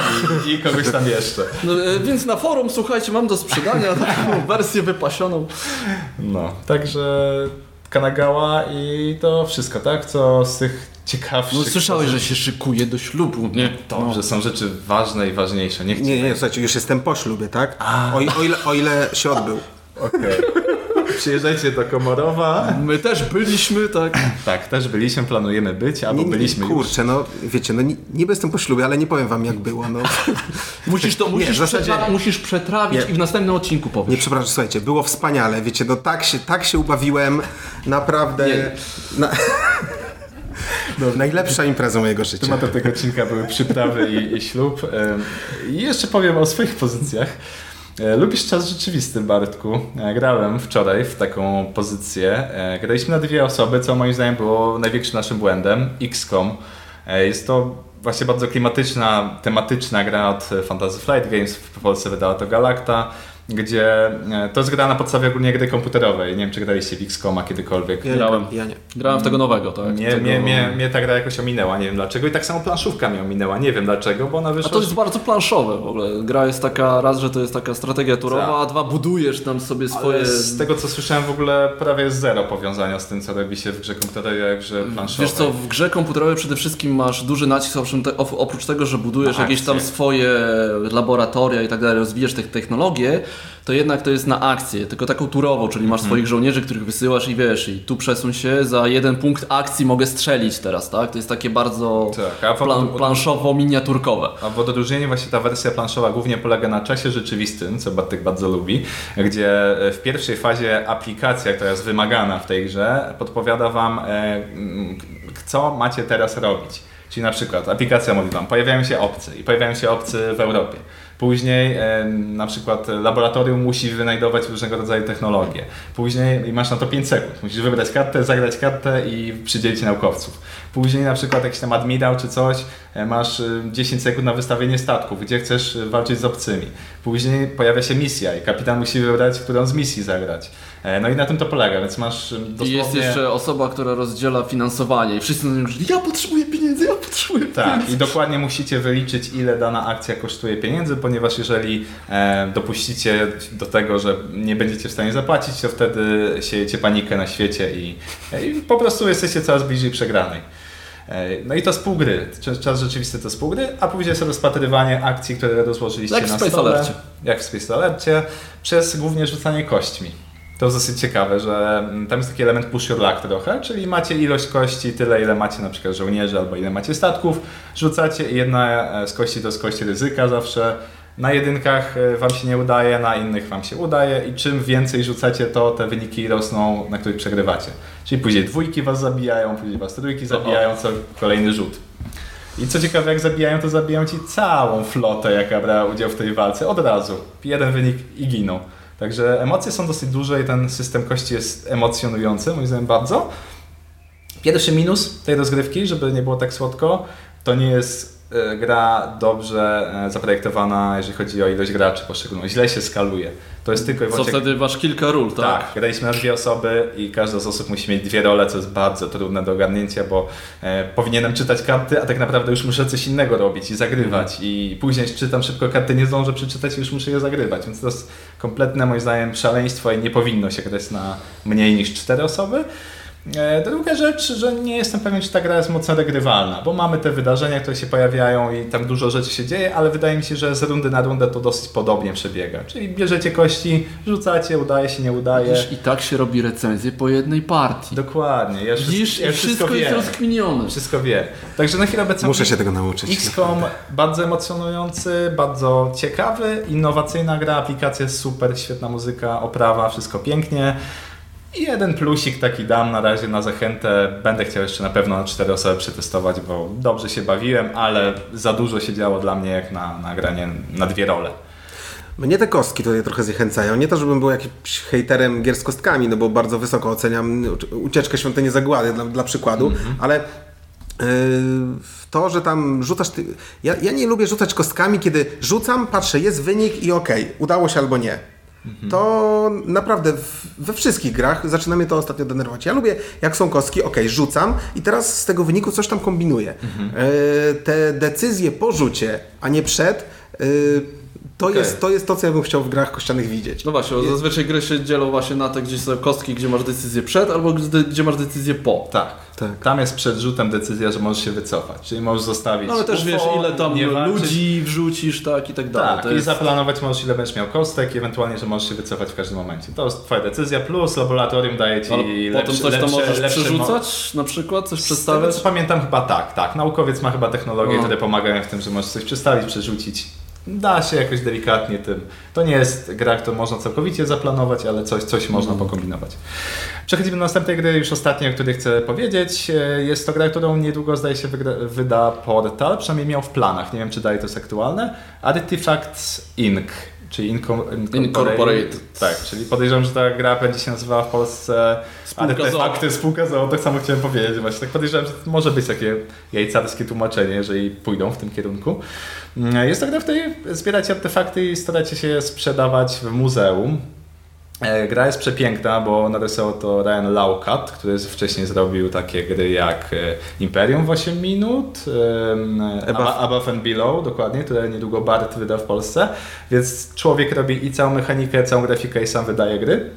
i, i kogoś tam jeszcze. No, e, więc na forum, słuchajcie, mam do sprzedania taką [LAUGHS] wersję wypasioną. No, także Kanagała i to wszystko, tak? Co z tych ciekawszych... No słyszałeś, że się szykuje do ślubu, nie? Dobrze, są rzeczy ważne i ważniejsze. Nie chcę... Nie, nie, słuchajcie, już jestem po ślubie, tak? O, i- o, ile, o ile się odbył. Okej. Przyjeżdżajcie do Komorowa. My też byliśmy, tak. [CLEARS THROAT] Tak, też byliśmy, planujemy być, albo Nie, nie, byliśmy już. kurczę, no wiecie, no ni- niby jestem po ślubie, ale nie powiem wam jak było. No. [LAUGHS] Musisz to musisz, w zasadzie- przetra- musisz przetrawić Nie. i w następnym odcinku Nie, powiesz. przepraszam, słuchajcie, było wspaniale, wiecie, no tak się, tak się ubawiłem, naprawdę... Nie. Na... [LAUGHS] Najlepsza impreza mojego życia. Tematem tego odcinka były przyprawy i, i ślub. I jeszcze powiem o swoich pozycjach. E, Lubisz czas rzeczywisty, Bartku? E, Grałem wczoraj w taką pozycję. E, Graliśmy na dwie osoby, co moim zdaniem było największym naszym błędem. XCOM. Jest to właśnie bardzo klimatyczna, tematyczna gra od Fantasy Flight Games. W Polsce wydała to Galacta. Gdzie e, to jest gra na podstawie ogólnie gry komputerowej. Nie wiem, czy graliście w XCOMa kiedykolwiek. Ja, Grałem. Ja nie. Grałem w tego nowego, tak? Mnie, tego... mnie, mnie, mnie ta gra jakoś ominęła, nie wiem dlaczego. I tak samo planszówka mnie ominęła, nie wiem dlaczego, bo ona A wyszła... to jest bardzo planszowe w ogóle. Gra jest taka, raz, że to jest taka strategia turowa, a dwa, budujesz tam sobie swoje... Ale z tego co słyszałem w ogóle prawie jest zero powiązania z tym, co robi się w grze komputerowej, jak w grze planszowej. Wiesz co, w grze komputerowej przede wszystkim masz duży nacisk, oprócz te- op- oprócz tego, że budujesz jakieś tam swoje laboratoria i tak dalej, rozwijasz te technologie, to jednak to jest na akcję, tylko taką turową, czyli masz swoich żołnierzy, których wysyłasz i wiesz, i tu przesuń się, za jeden punkt akcji mogę strzelić teraz, tak? To jest takie bardzo Tak, plan, planszowo-miniaturkowe. A w odróżnieniu właśnie ta wersja planszowa głównie polega na czasie rzeczywistym, co Bartek bardzo lubi, gdzie w pierwszej fazie aplikacja, która jest wymagana w tej grze, podpowiada Wam, e, co macie teraz robić. Czyli na przykład aplikacja mówi Wam, pojawiają się obcy i pojawiają się obcy w Europie. Później na przykład laboratorium musi wynajdować różnego rodzaju technologie. Później masz na to 5 sekund. Musisz wybrać kartę, zagrać kartę i przydzielić naukowców. Później na przykład jakiś tam admirał czy coś, e, masz e, 10 sekund na wystawienie statków, gdzie chcesz e, walczyć z obcymi. Później pojawia się misja i kapitan musi wybrać, którą z misji zagrać. E, No i na tym to polega, więc masz dosłownie... I jest jeszcze osoba, która rozdziela finansowanie i wszyscy mówią, że ja potrzebuję pieniędzy, ja Tak, i dokładnie musicie wyliczyć, ile dana akcja kosztuje pieniędzy, ponieważ jeżeli e, dopuścicie do tego, że nie będziecie w stanie zapłacić, to wtedy siejecie panikę na świecie i, e, i po prostu jesteście coraz bliżej przegranej. E, No i to z pół gry. Czas- Czas rzeczywisty to z pół gry, a później jest rozpatrywanie akcji, które rozłożyliście Jak w na Space stole. Alercie. Jak w Space Alercie, przez głównie rzucanie kośćmi. To jest dosyć ciekawe, że mm, tam jest taki element push your luck trochę, czyli macie ilość kości, tyle ile macie na przykład żołnierzy albo ile macie statków, rzucacie i jedna e, z kości to jest kość ryzyka zawsze. Na jedynkach e, wam się nie udaje, na innych wam się udaje i czym więcej rzucacie, to te wyniki rosną, na których przegrywacie. Czyli później dwójki was zabijają, później was trójki zabijają, co kolejny rzut. I co ciekawe, jak zabijają, to zabijają ci całą flotę, jaka brała udział w tej walce. Od razu. Jeden wynik i giną. Także emocje są dosyć duże i ten system kości jest emocjonujący, moim zdaniem bardzo. Pierwszy minus tej rozgrywki, żeby nie było tak słodko, to nie jest gra dobrze e, zaprojektowana, jeżeli chodzi o ilość graczy poszczególną. Źle się skaluje. To jest tylko i Co wyłącznie... wtedy masz kilka ról, tak? Tak, graliśmy na dwie osoby i każda z osób musi mieć dwie role, co jest bardzo trudne do ogarnięcia, bo e, powinienem czytać karty, a tak naprawdę już muszę coś innego robić i zagrywać. I później czytam szybko karty, nie zdążę przeczytać i już muszę je zagrywać. Więc to jest kompletne moim zdaniem szaleństwo i nie powinno się grać na mniej niż cztery osoby. E, Druga rzecz, że nie jestem pewien, czy ta gra jest mocno regrywalna, bo mamy te wydarzenia, które się pojawiają i tam dużo rzeczy się dzieje, ale wydaje mi się, że z rundy na rundę to dosyć podobnie przebiega. Czyli bierzecie kości, rzucacie, udaje się, nie udaje. Widzisz, I tak się robi recenzję po jednej partii. Dokładnie. Ja wszystko, Widzisz, ja i wszystko jest wiem. rozkminione. Wszystko wie. Także na chwilę obecną Muszę się tego nauczyć. XCOM bardzo emocjonujący, bardzo ciekawy, innowacyjna gra, aplikacja jest super, świetna muzyka, oprawa, wszystko pięknie. I jeden plusik taki dam na razie na zachętę. Będę chciał jeszcze na pewno na cztery osoby przetestować, bo dobrze się bawiłem, ale za dużo się działo dla mnie jak na, na granie na dwie role. Mnie te kostki tutaj trochę zniechęcają. Nie to, żebym był jakimś hejterem gier z kostkami, no bo bardzo wysoko oceniam ucieczkę świątyni zagłady dla, dla przykładu, ale yy, to, że tam rzucasz... Ty... Ja, ja nie lubię rzucać kostkami, kiedy rzucam, patrzę, jest wynik i okej, udało się albo nie. To naprawdę w, we wszystkich grach zaczyna mnie to ostatnio denerwować. Ja lubię, jak są kostki, ok, rzucam i teraz z tego wyniku coś tam kombinuję. E, te decyzje po rzucie, a nie przed, e, To, Okej. jest, to jest to, co ja bym chciał w grach kościanych widzieć. No właśnie, bo zazwyczaj gry się dzielą właśnie na te, gdzie są kostki, gdzie masz decyzję przed, albo gdzie, gdzie masz decyzję po. Tak. Tak. Tam jest przed rzutem decyzja, że możesz się wycofać, czyli możesz zostawić. No ale też UFO, wiesz, ile tam nie walczyć. ludzi wrzucisz, tak i tak dalej. Tak, to i jest... zaplanować możesz ile będziesz miał kostek i ewentualnie, że możesz się wycofać w każdym momencie. To jest twoja decyzja, plus laboratorium daje ci Ale lepsze, potem coś tam lepsze, możesz lepsze mo- przerzucać, na przykład coś Z tego przedstawiać. co pamiętam chyba tak, tak. Naukowiec ma chyba technologie, No. które pomagają w tym, że możesz coś przestawić, przerzucić. Da się jakoś delikatnie tym. To nie jest gra, którą można całkowicie zaplanować, ale coś, coś można pokombinować. Przechodzimy do następnej gry, już ostatniej, o której chcę powiedzieć. E, Jest to gra, którą niedługo zdaje się wyda Portal, przynajmniej miał w planach. Nie wiem, czy dalej to jest aktualne. Artifacts Inc., czyli Inco- Incorporated. Tak, czyli podejrzewam, że ta gra będzie się nazywała w Polsce Spółka zoo. Artefakty, spółka zoo, tak samo chciałem powiedzieć właśnie. Tak podejrzewam, że może być takie jajcarskie tłumaczenie, jeżeli pójdą w tym kierunku. Mm, Jest to gra, w której zbieracie artefakty i staracie się je sprzedawać w muzeum. E, Gra jest przepiękna, bo narysował to Ryan Laukat, który wcześniej zrobił takie gry jak e, Imperium w 8 minut, Above- Above and Below, dokładnie, które niedługo Bart wyda w Polsce. Więc człowiek robi i całą mechanikę, całą grafikę i sam wydaje gry.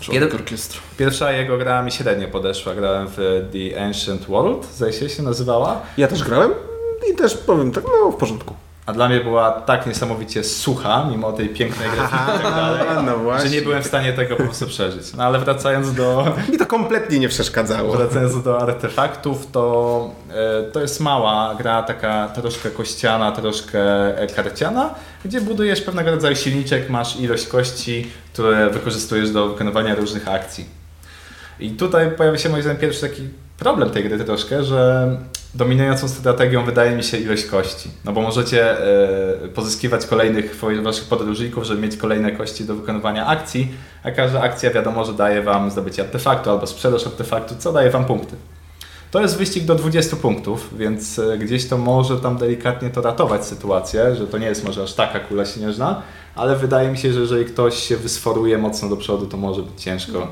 Człowiek orkiestra. Pierwsza jego gra mi średnio podeszła. Grałem w The Ancient World, zdaje się się nazywała. Ja też grałem i też powiem tak, no w porządku. A dla mnie była tak niesamowicie sucha, mimo tej pięknej [LAUGHS] grafiki i tak dalej, no że nie byłem w stanie tego po prostu przeżyć. No ale wracając do, [LAUGHS] Mi to kompletnie nie przeszkadzało. wracając do artefaktów, to, e, to jest mała gra, taka troszkę kościana, troszkę e, karciana, gdzie budujesz pewnego rodzaju silniczek, masz ilość kości, które wykorzystujesz do wykonywania różnych akcji. I tutaj pojawia się moim zdaniem pierwszy taki problem tej gry troszkę, że dominującą strategią wydaje mi się ilość kości. No bo możecie e, pozyskiwać kolejnych waszych podróżników, żeby mieć kolejne kości do wykonywania akcji, a każda akcja wiadomo, że daje wam zdobycie artefaktu albo sprzedaż artefaktu, co daje wam punkty. To jest wyścig do 20 punktów, więc e, gdzieś to może tam delikatnie to ratować sytuację, że to nie jest może aż taka kula śnieżna, ale wydaje mi się, że jeżeli ktoś się wysforuje mocno do przodu, to może być ciężko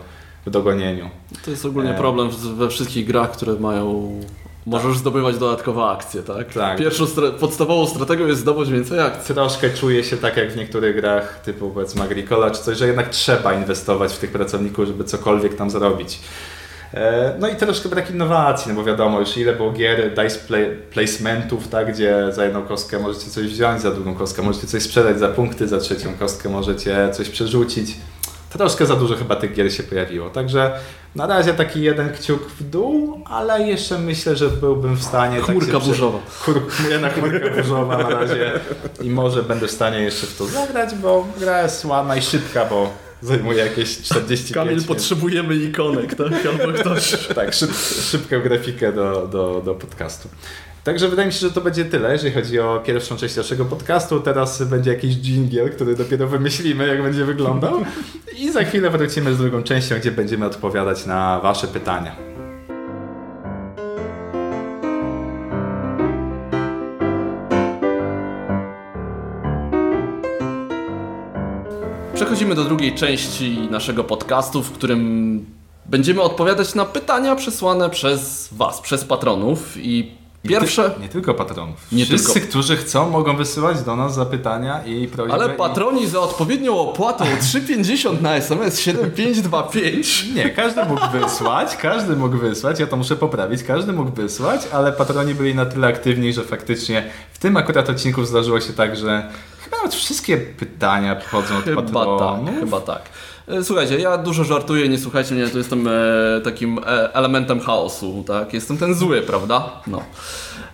w dogonieniu. To jest ogólnie E. problem we wszystkich grach, które mają... Możesz zdobywać dodatkowe akcje, tak? Tak. Pierwszą stra- podstawową strategią jest zdobyć więcej akcji. Troszkę czuję się tak jak w niektórych grach typu powiedzmy Agricola czy coś, że jednak trzeba inwestować w tych pracowników, żeby cokolwiek tam zrobić. E, No i troszkę brak innowacji, no bo wiadomo już ile było gier, dice play, placementów, tak, gdzie za jedną kostkę możecie coś wziąć, za drugą kostkę możecie coś sprzedać za punkty, za trzecią kostkę możecie coś przerzucić. Troszkę za dużo chyba tych gier się pojawiło, także na razie taki jeden kciuk w dół, ale jeszcze myślę, że byłbym w stanie... tak Chmurka prze- burzowa. Chmur, jedna chmurka burzowa na razie i może będę w stanie jeszcze w to zagrać, bo gra jest ładna i szybka, bo zajmuje jakieś 45 Kamil, minut. potrzebujemy ikonek, tak? Albo ktoś... Tak, szyb, szybką grafikę do, do, do podcastu. Także wydaje mi się, że to będzie tyle, jeżeli chodzi o pierwszą część naszego podcastu. Teraz będzie jakiś jingle, który dopiero wymyślimy, jak będzie wyglądał. I za chwilę wrócimy z drugą częścią, gdzie będziemy odpowiadać na Wasze pytania. Przechodzimy do drugiej części naszego podcastu, w którym będziemy odpowiadać na pytania przesłane przez Was, przez patronów. I pierwsze. Nie, ty, nie tylko patronów. Nie Wszyscy, tylko. którzy chcą, mogą wysyłać do nas zapytania i prośby. Ale i- patroni za odpowiednią opłatą 3,50 na SMS 7525. Nie, każdy mógł wysłać, każdy mógł wysłać, ja to muszę poprawić, każdy mógł wysłać, ale patroni byli na tyle aktywni, że faktycznie w tym akurat odcinku zdarzyło się tak, że chyba nawet wszystkie pytania pochodzą od Chyba patronów. tak, chyba tak. E, Słuchajcie, ja dużo żartuję, nie słuchajcie mnie, tu jestem e, takim e, elementem chaosu, tak? Jestem ten zły, prawda? No.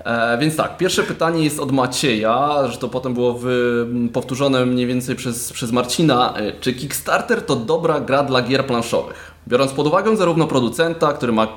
E, więc tak, pierwsze pytanie jest od Macieja, że to potem było wy, powtórzone mniej więcej przez, przez Marcina. E, czy Kickstarter to dobra gra dla gier planszowych? Biorąc pod uwagę zarówno producenta, który ma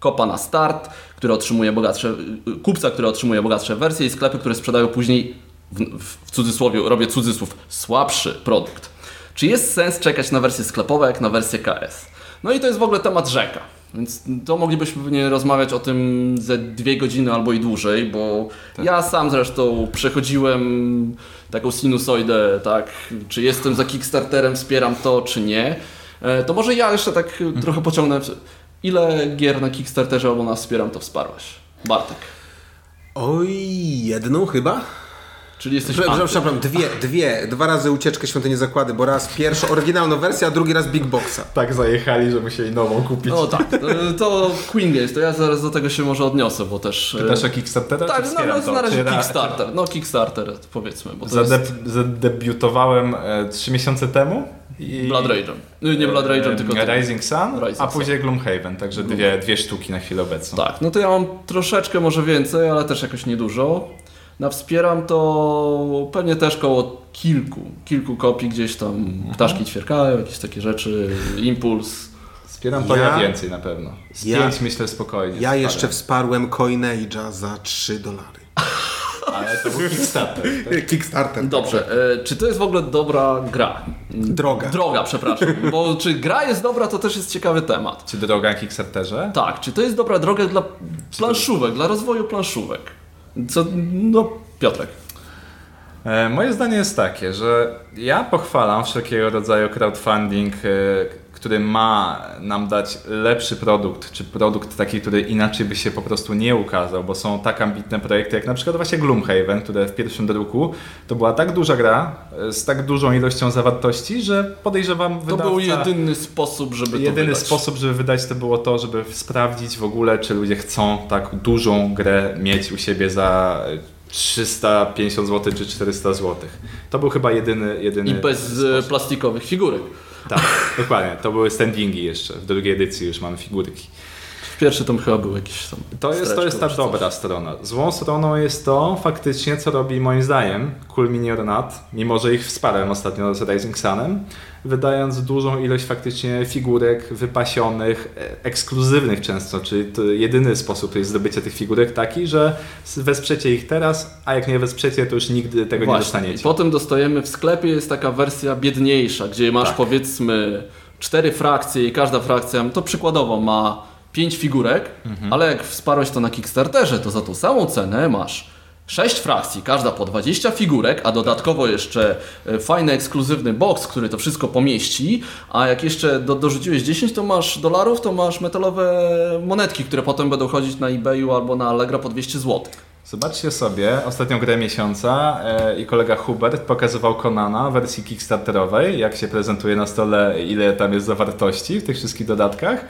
kopa na start, który otrzymuje bogatsze, y, kupca, który otrzymuje bogatsze wersje i sklepy, które sprzedają później w, w cudzysłowie, robię cudzysłów, słabszy produkt. Czy jest sens czekać na wersje sklepowe jak na wersję KS? No i to jest w ogóle temat rzeka. Więc to moglibyśmy pewnie rozmawiać o tym ze dwie godziny albo i dłużej, bo ja sam zresztą przechodziłem taką sinusoidę, tak, czy jestem za Kickstarterem, wspieram to, czy nie. E, To może ja jeszcze tak e, trochę pociągnę. Ile gier na Kickstarterze albo na wspieram to wsparłeś? Bartek. Oj, jedną chyba? Czyli jesteś Przepraszam, anty. przepraszam, dwie, dwie, dwa razy ucieczkę Świątyni Zakłady, bo raz pierwsza oryginalna wersja, a drugi raz Big Boxa. Tak zajechali, że musieli nową kupić. No tak, to, to Queen Games, to ja zaraz do tego się może odniosę, bo też... e, Pytasz o Kickstartera? tak, czy no, no, to? na razie Kickstarter, no Kickstarter powiedzmy, bo to Zadeb- jest zadebiutowałem e, trzy miesiące temu. I... Blood Rage'em. Y, Nie Blood Rage'em, e, tylko... ten. Rising Sun, Rising a Sun. później Gloomhaven, także dwie, dwie sztuki na chwilę obecną. Tak, no to ja mam troszeczkę może więcej, ale też jakoś niedużo. Na wspieram to pewnie też koło kilku, kilku kopii gdzieś tam Mhm. ptaszki ćwierkają, jakieś takie rzeczy, impuls. Wspieram to ja, Ja- więcej na pewno. Z Ja- pięć myślę spokojnie. Ja jeszcze wsparłem Coinage'a za 3 dolary. [LAUGHS] Ale to był Kickstarter. tak? [LAUGHS] Kickstarter. Dobrze, e, czy to jest w ogóle dobra gra? Droga. Droga, przepraszam, [LAUGHS] bo czy gra jest dobra, to też jest ciekawy temat. Czy droga na Kickstarterze? Tak, czy to jest dobra droga dla planszówek, dla rozwoju planszówek? Co, no, Piotrek. E, Moje zdanie jest takie, że ja pochwalam wszelkiego rodzaju crowdfunding, e, który ma nam dać lepszy produkt, czy produkt taki, który inaczej by się po prostu nie ukazał, bo są tak ambitne projekty, jak na przykład właśnie Gloomhaven, które w pierwszym druku to była tak duża gra, e, z tak dużą ilością zawartości, że podejrzewam To wydawca... był jedyny sposób, żeby to Jedyny sposób, żeby wydać to było to, żeby sprawdzić w ogóle, czy ludzie chcą tak dużą grę mieć u siebie za 350 zł czy 400 zł. To był chyba jedyny. jedyny I bez e, plastikowych figurek. Tak, dokładnie. To były standingi jeszcze. W drugiej edycji już mamy figurki. W pierwszy tom chyba był jakiś tam. To jest, to jest ta dobra strona. Złą stroną jest to faktycznie, co robi moim zdaniem Cool Mini or Not, mimo że ich wsparłem ostatnio z Rising Sunem, wydając dużą ilość faktycznie figurek wypasionych, e, ekskluzywnych często, czyli jedyny sposób to jest zdobycie tych figurek taki, że wesprzecie ich teraz, a jak nie wesprzecie, to już nigdy tego nie Właśnie. I dostaniecie. potem dostajemy w sklepie jest taka wersja biedniejsza, gdzie masz Tak. powiedzmy cztery frakcje i każda frakcja, to przykładowo ma pięć figurek, Mhm. ale jak wsparłeś to na Kickstarterze, to za tą samą cenę masz sześć frakcji, każda po 20 figurek, a dodatkowo jeszcze e, fajny, ekskluzywny box, który to wszystko pomieści, a jak jeszcze do, dorzuciłeś 10 to masz dolarów, to masz metalowe monetki, które potem będą chodzić na eBayu albo na Allegro po 200 zł. Zobaczcie sobie ostatnią grę miesiąca e, i kolega Hubert pokazywał Konana w wersji kickstarterowej, jak się prezentuje na stole, ile tam jest zawartości w tych wszystkich dodatkach.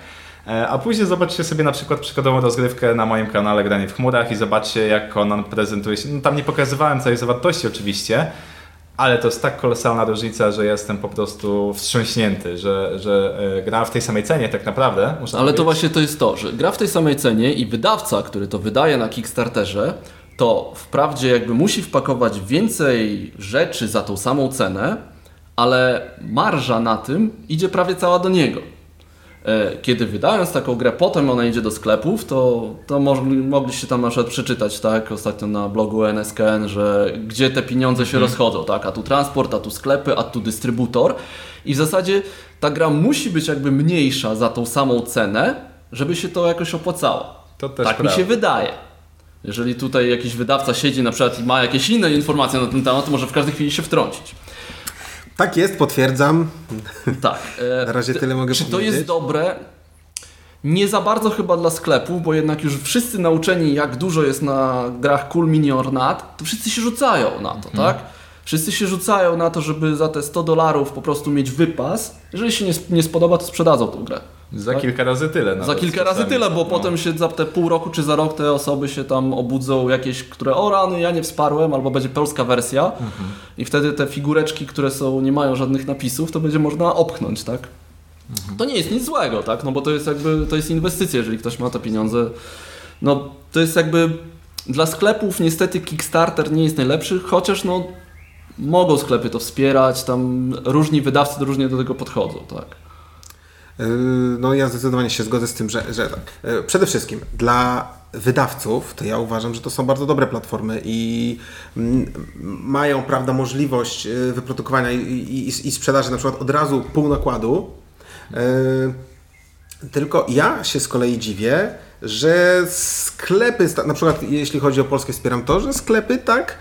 E, a później zobaczcie sobie na przykład przykładową rozgrywkę na moim kanale Granie w chmurach i zobaczcie jak Conan prezentuje się. No, tam nie pokazywałem całej zawartości oczywiście, ale to jest tak kolosalna różnica, że jestem po prostu wstrząśnięty, że, że e, gra w tej samej cenie tak naprawdę. Ale to powiedzieć. właśnie to jest to, że gra w tej samej cenie i wydawca, który to wydaje na Kickstarterze, to wprawdzie jakby musi wpakować więcej rzeczy za tą samą cenę, ale marża na tym idzie prawie cała do niego. E, Kiedy wydając taką grę, potem ona idzie do sklepów, to, to mogli, mogliście tam na przykład przeczytać, tak, ostatnio na blogu NSKN, że gdzie te pieniądze się rozchodzą, tak, a tu transport, a tu sklepy, a tu dystrybutor. I w zasadzie ta gra musi być jakby mniejsza za tą samą cenę, żeby się to jakoś opłacało. To tak mi się wydaje. Jeżeli tutaj jakiś wydawca siedzi na przykład i ma jakieś inne informacje na ten temat, to może w każdej chwili się wtrącić. Tak jest, potwierdzam. Tak. e, Na razie tyle mogę Czy to powiedzieć. jest dobre? Nie za bardzo chyba dla sklepów, bo jednak już wszyscy nauczeni, jak dużo jest na grach Cool Mini or Not, to wszyscy się rzucają na to, tak? Wszyscy się rzucają na to, żeby za te 100 dolarów po prostu mieć wypas. Jeżeli się nie, nie spodoba, to sprzedadzą tą grę. Za tak? kilka razy tyle. Za kilka razy tyle, bo No. potem się za te pół roku czy za rok te osoby się tam obudzą jakieś, które o rany, ja nie wsparłem, albo będzie polska wersja Mhm. i wtedy te figureczki, które są, nie mają żadnych napisów, to będzie można opchnąć, tak? Mhm. To nie jest nic złego, tak? No bo to jest jakby, to jest inwestycja, jeżeli ktoś ma te pieniądze. No to jest jakby, dla sklepów niestety Kickstarter nie jest najlepszy, chociaż no mogą sklepy to wspierać, tam różni wydawcy różnie do tego podchodzą, tak? Yy, No ja zdecydowanie się zgodzę z tym, że, że tak. Yy, Przede wszystkim dla wydawców to ja uważam, że to są bardzo dobre platformy i mm, mają prawda, możliwość yy, wyprodukowania i, i, i sprzedaży na przykład od razu pół nakładu. Tylko ja się z kolei dziwię, że sklepy, na przykład jeśli chodzi o Polskę wspieram to, że sklepy tak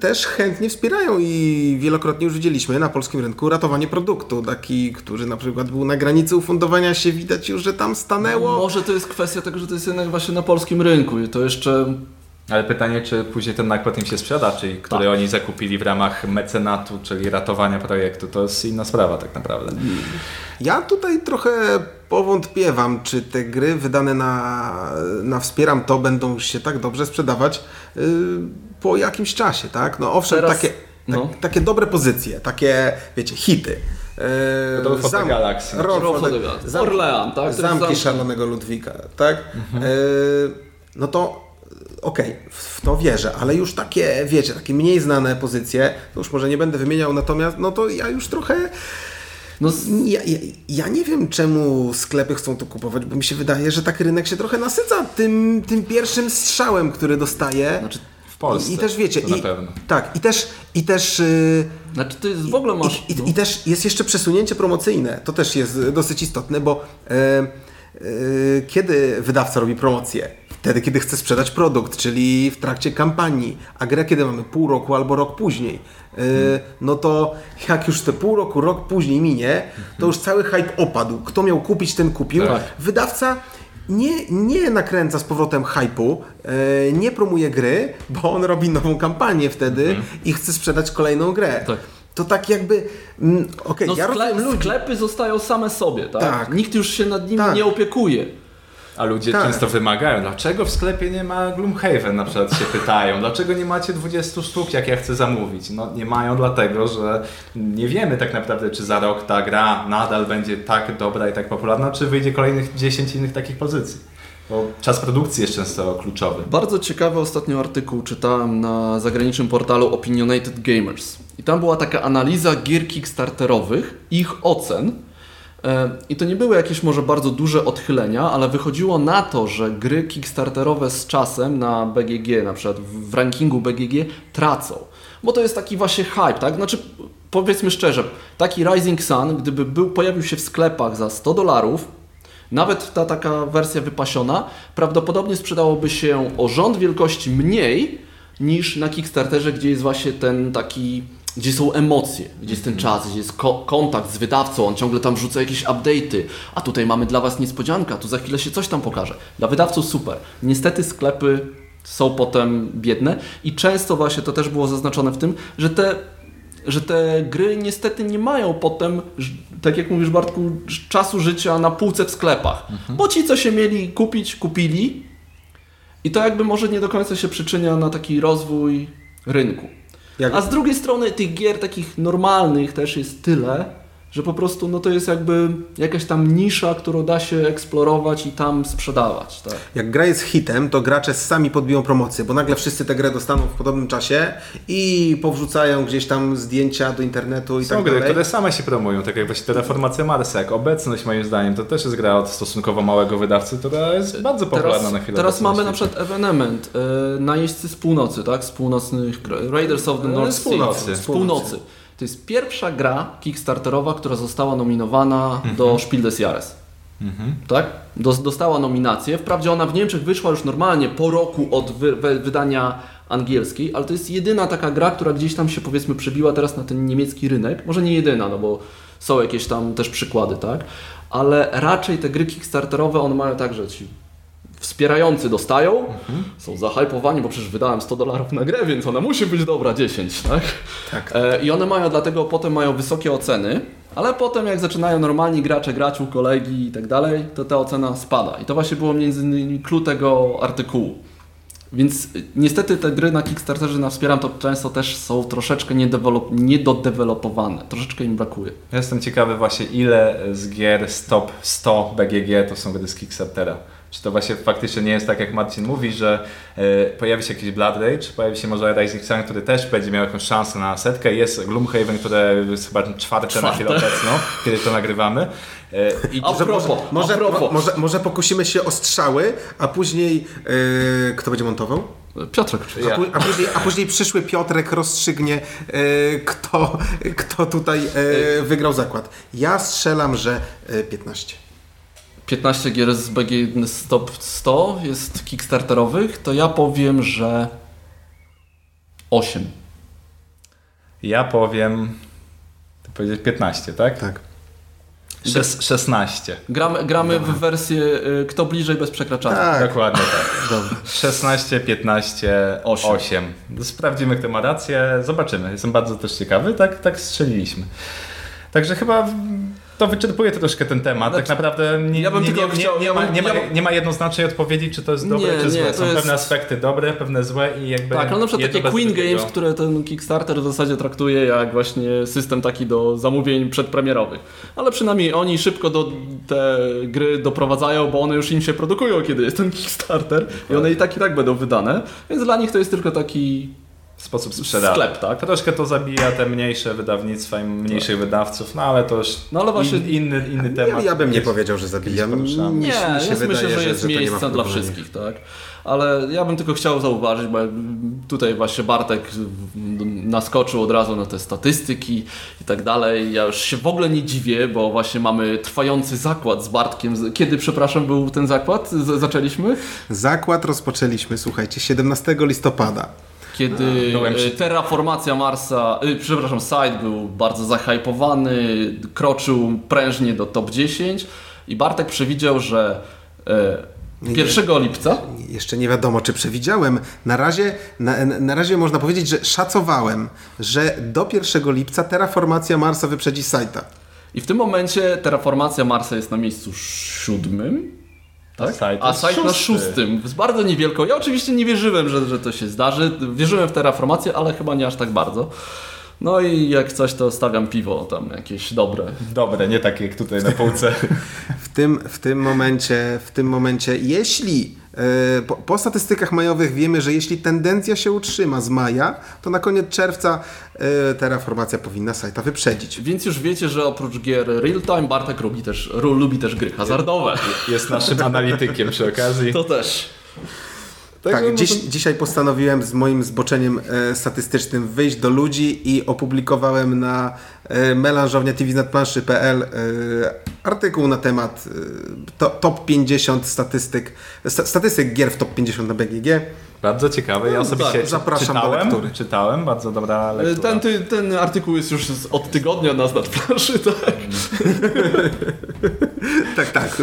też chętnie wspierają i wielokrotnie już widzieliśmy na polskim rynku ratowanie produktu, taki, który na przykład był na granicy ufundowania się, widać już, że tam stanęło. Może to jest kwestia tego, że to jest jednak właśnie na polskim rynku i to jeszcze Ale pytanie, czy później ten nakład im się sprzeda, czyli który Tak. oni zakupili w ramach mecenatu, czyli ratowania projektu, to jest inna sprawa tak naprawdę. Ja tutaj trochę powątpiewam, czy te gry wydane na, na Wspieram to będą się tak dobrze sprzedawać yy, po jakimś czasie, tak? No owszem, Teraz- takie, no. tak, takie dobre pozycje, takie, wiecie, hity. For the Zam- Galaxy. Orlean, tak? Zamki zamki. szalonego Ludwika, tak? Yy, no to okej, w, w to wierzę, ale już takie, wiecie, takie mniej znane pozycje, to już może nie będę wymieniał, natomiast no to ja już trochę No, ja, ja, ja nie wiem, czemu sklepy chcą to kupować, bo mi się wydaje, że tak rynek się trochę nasyca tym, tym pierwszym strzałem, który dostaje. znaczy, W Polsce. I, I też wiecie, i, pewno. tak, i też, i też, yy, znaczy to jest w ogóle masz... i, no. i, i też jest jeszcze przesunięcie promocyjne. To też jest dosyć istotne, bo yy, kiedy wydawca robi promocję? Wtedy, kiedy chce sprzedać produkt, czyli w trakcie kampanii, a grę kiedy mamy pół roku albo rok później, yy, no to jak już te pół roku, rok później minie, to już cały hype opadł. Kto miał kupić, ten kupił. Tak. Wydawca nie, nie nakręca z powrotem hype'u, yy, nie promuje gry, bo on robi nową kampanię wtedy i chce sprzedać kolejną grę. Tak. To tak jakby, mm, okej, No ja sklep, sklepy zostają same sobie, tak? Tak. Nikt już się nad nimi Tak. nie opiekuje. A ludzie Tak. często wymagają, dlaczego w sklepie nie ma Gloomhaven na przykład się pytają, dlaczego nie macie 20 sztuk, jak ja chcę zamówić? No nie mają dlatego, że nie wiemy tak naprawdę, czy za rok ta gra nadal będzie tak dobra i tak popularna, czy wyjdzie kolejnych 10 innych takich pozycji. Bo czas produkcji jest często kluczowy. Bardzo ciekawy ostatnio artykuł czytałem na zagranicznym portalu Opinionated Gamers. I tam była taka analiza gier Kickstarterowych, ich ocen. E, I to nie były jakieś może bardzo duże odchylenia, ale wychodziło na to, że gry Kickstarterowe z czasem na BGG, na przykład w rankingu BGG, tracą. Bo to jest taki właśnie hype, tak? Znaczy, powiedzmy szczerze, taki Rising Sun, gdyby był, pojawił się w sklepach za 100 dolarów, nawet ta taka wersja wypasiona, prawdopodobnie sprzedałoby się o rząd wielkości mniej niż na Kickstarterze, gdzie jest właśnie ten taki, gdzie są emocje, gdzie jest ten czas, gdzie jest ko- kontakt z wydawcą, on ciągle tam wrzuca jakieś update'y, a tutaj mamy dla Was niespodzianka, tu za chwilę się coś tam pokaże. Dla wydawców super. Niestety sklepy są potem biedne i często właśnie to też było zaznaczone w tym, że te że te gry niestety nie mają potem, tak jak mówisz Bartku, czasu życia na półce w sklepach. Bo ci, co się mieli kupić, kupili i to jakby może nie do końca się przyczynia na taki rozwój rynku. Jak- A z drugiej strony tych gier takich normalnych też jest tyle, że po prostu no to jest jakby jakaś tam nisza, którą da się eksplorować i tam sprzedawać. Tak. Jak gra jest hitem, to gracze sami podbiją promocję, bo nagle wszyscy tę grę dostaną w podobnym czasie i powrzucają gdzieś tam zdjęcia do internetu i Są tak gry, dalej. które same się promują, tak jak właśnie Terraformacja Marsa, jak obecność moim zdaniem, to też jest gra od stosunkowo małego wydawcy, która jest bardzo popularna Teraz, na chwilę teraz mamy na przykład evenement e, najeźdźcy z północy, tak? Z północnych Raiders of the E, North z północy. Sea. Z północy. To jest pierwsza gra Kickstarterowa, która została nominowana Mhm. do Spiel des Jahres. Tak? Dos- Dostała nominację. Wprawdzie ona w Niemczech wyszła już normalnie po roku od wy- wydania angielskiej, ale to jest jedyna taka gra, która gdzieś tam się powiedzmy przebiła teraz na ten niemiecki rynek. Może nie jedyna, no bo są jakieś tam też przykłady, tak? Ale raczej te gry Kickstarterowe one mają tak, że ci wspierający dostają, są zahypowani, bo przecież wydałem 100 dolarów na grę, więc ona musi być dobra 10, tak? Tak. E, I one mają dlatego potem mają wysokie oceny, ale potem jak zaczynają normalni gracze grać u kolegi i tak dalej, to ta ocena spada. I to właśnie było między innymi clue tego artykułu. Więc y, niestety te gry na Kickstarterze na Wspieram to często też są troszeczkę niedodevelopowane. Troszeczkę im brakuje. Ja jestem ciekawy właśnie ile z gier z top 100 BGG to są gry z Kickstartera. Czy to właśnie faktycznie nie jest tak, jak Marcin mówi, że e, pojawi się jakiś Blood Rage, pojawi się może Rising Sun, który też będzie miał jakąś szansę na setkę, jest Gloomhaven, które jest chyba czwarte, na chwilę obecną, kiedy to nagrywamy. E, I A propos, Może, a propos. mo- może, może pokusimy się o strzały, a później yy, kto będzie montował? Piotrek. A, Ja. a, później, a później przyszły Piotrek rozstrzygnie, yy, kto, kto tutaj yy, wygrał zakład. Ja strzelam, że yy, 15. 15 gier z BG z top 100 jest Kickstarterowych, to ja powiem, że 8. ja powiem, ty powiedzieć 15, tak? Tak. Szes, 16. Gramy, gramy w wersję y, kto bliżej bez przekraczania. Tak. Dokładnie tak. 16, 15, 8. Osiem. Sprawdzimy, kto ma rację. Zobaczymy. Jestem bardzo też ciekawy. Tak, tak strzeliliśmy. Także chyba to wyczerpuje troszkę ten temat. tak Znaczy, naprawdę nie, ja bym nie, tylko nie, nie, chciał- nie, ma, nie, ma, nie ma jednoznacznej odpowiedzi, czy to jest dobre, czy złe. Są jest- pewne aspekty dobre, pewne złe i jakby... Tak, ale na przykład takie Queen drugiego. Games, które ten Kickstarter w zasadzie traktuje jak właśnie system taki do zamówień przedpremierowych. Ale przynajmniej oni szybko do te gry doprowadzają, bo one już im się produkują, kiedy jest ten Kickstarter i one i tak i tak będą wydane. Więc dla nich to jest tylko taki Sposób sprzedaży. sklep, tak? Troszkę to zabija te mniejsze wydawnictwa i mniejszych wydawców, no ale to już No ale właśnie- in, inny, inny temat. ja bym nie powiedział, że. Mi, Nie, mi się jest, wydaje, myślę, że jest ma miejsce dla wszystkich, tak? Ale ja bym tylko chciał zauważyć, bo tutaj właśnie Bartek naskoczył od razu na te statystyki i tak dalej. Ja już się w ogóle nie dziwię, bo właśnie mamy trwający zakład z Bartkiem. Kiedy, przepraszam, był ten zakład? Z zaczęliśmy? Zakład rozpoczęliśmy, słuchajcie, 17 listopada. Kiedy e, terraformacja Marsa, y, przepraszam, site był bardzo zahypowany, kroczył prężnie do top 10 i Bartek przewidział, że e, 1 lipca Jeszcze nie wiadomo, czy przewidziałem. Na razie, na, na razie można powiedzieć, że szacowałem, że do 1 lipca terraformacja Marsa wyprzedzi Sajta. I w tym momencie terraformacja Marsa jest na miejscu siódmym. Tak? Site A site na szósty. szóstym. Z bardzo niewielką. Ja oczywiście nie wierzyłem, że, że to się zdarzy. Wierzyłem w terraformację, ale chyba nie aż tak bardzo. No i jak coś, to stawiam piwo tam jakieś dobre. Dobre, nie takie jak tutaj na półce. W tym, w tym momencie, w tym momencie, jeśli po, po statystykach majowych wiemy, że jeśli tendencja się utrzyma z maja, to na koniec czerwca e, terraformacja powinna Sajta wyprzedzić. Więc już wiecie, że oprócz gier real time Bartek lubi też, lubi też gry hazardowe. Jest naszym analitykiem przy okazji. To też. Tak, no dziś, dzisiaj postanowiłem z moim zboczeniem e, statystycznym wyjść do ludzi i opublikowałem na e, melanżownia tvznadplanszy.pl e, artykuł na temat e, to, top 50 statystyk, sta, statystyk gier w top 50 na BGG. Bardzo ciekawe. Ja osobiście tak, zapraszam do czytałem, lektury. czytałem, bardzo dobra lektura. Ten, ty, ten artykuł jest już od tygodnia nas nad planszy, [LAUGHS] tak? Tak, tak.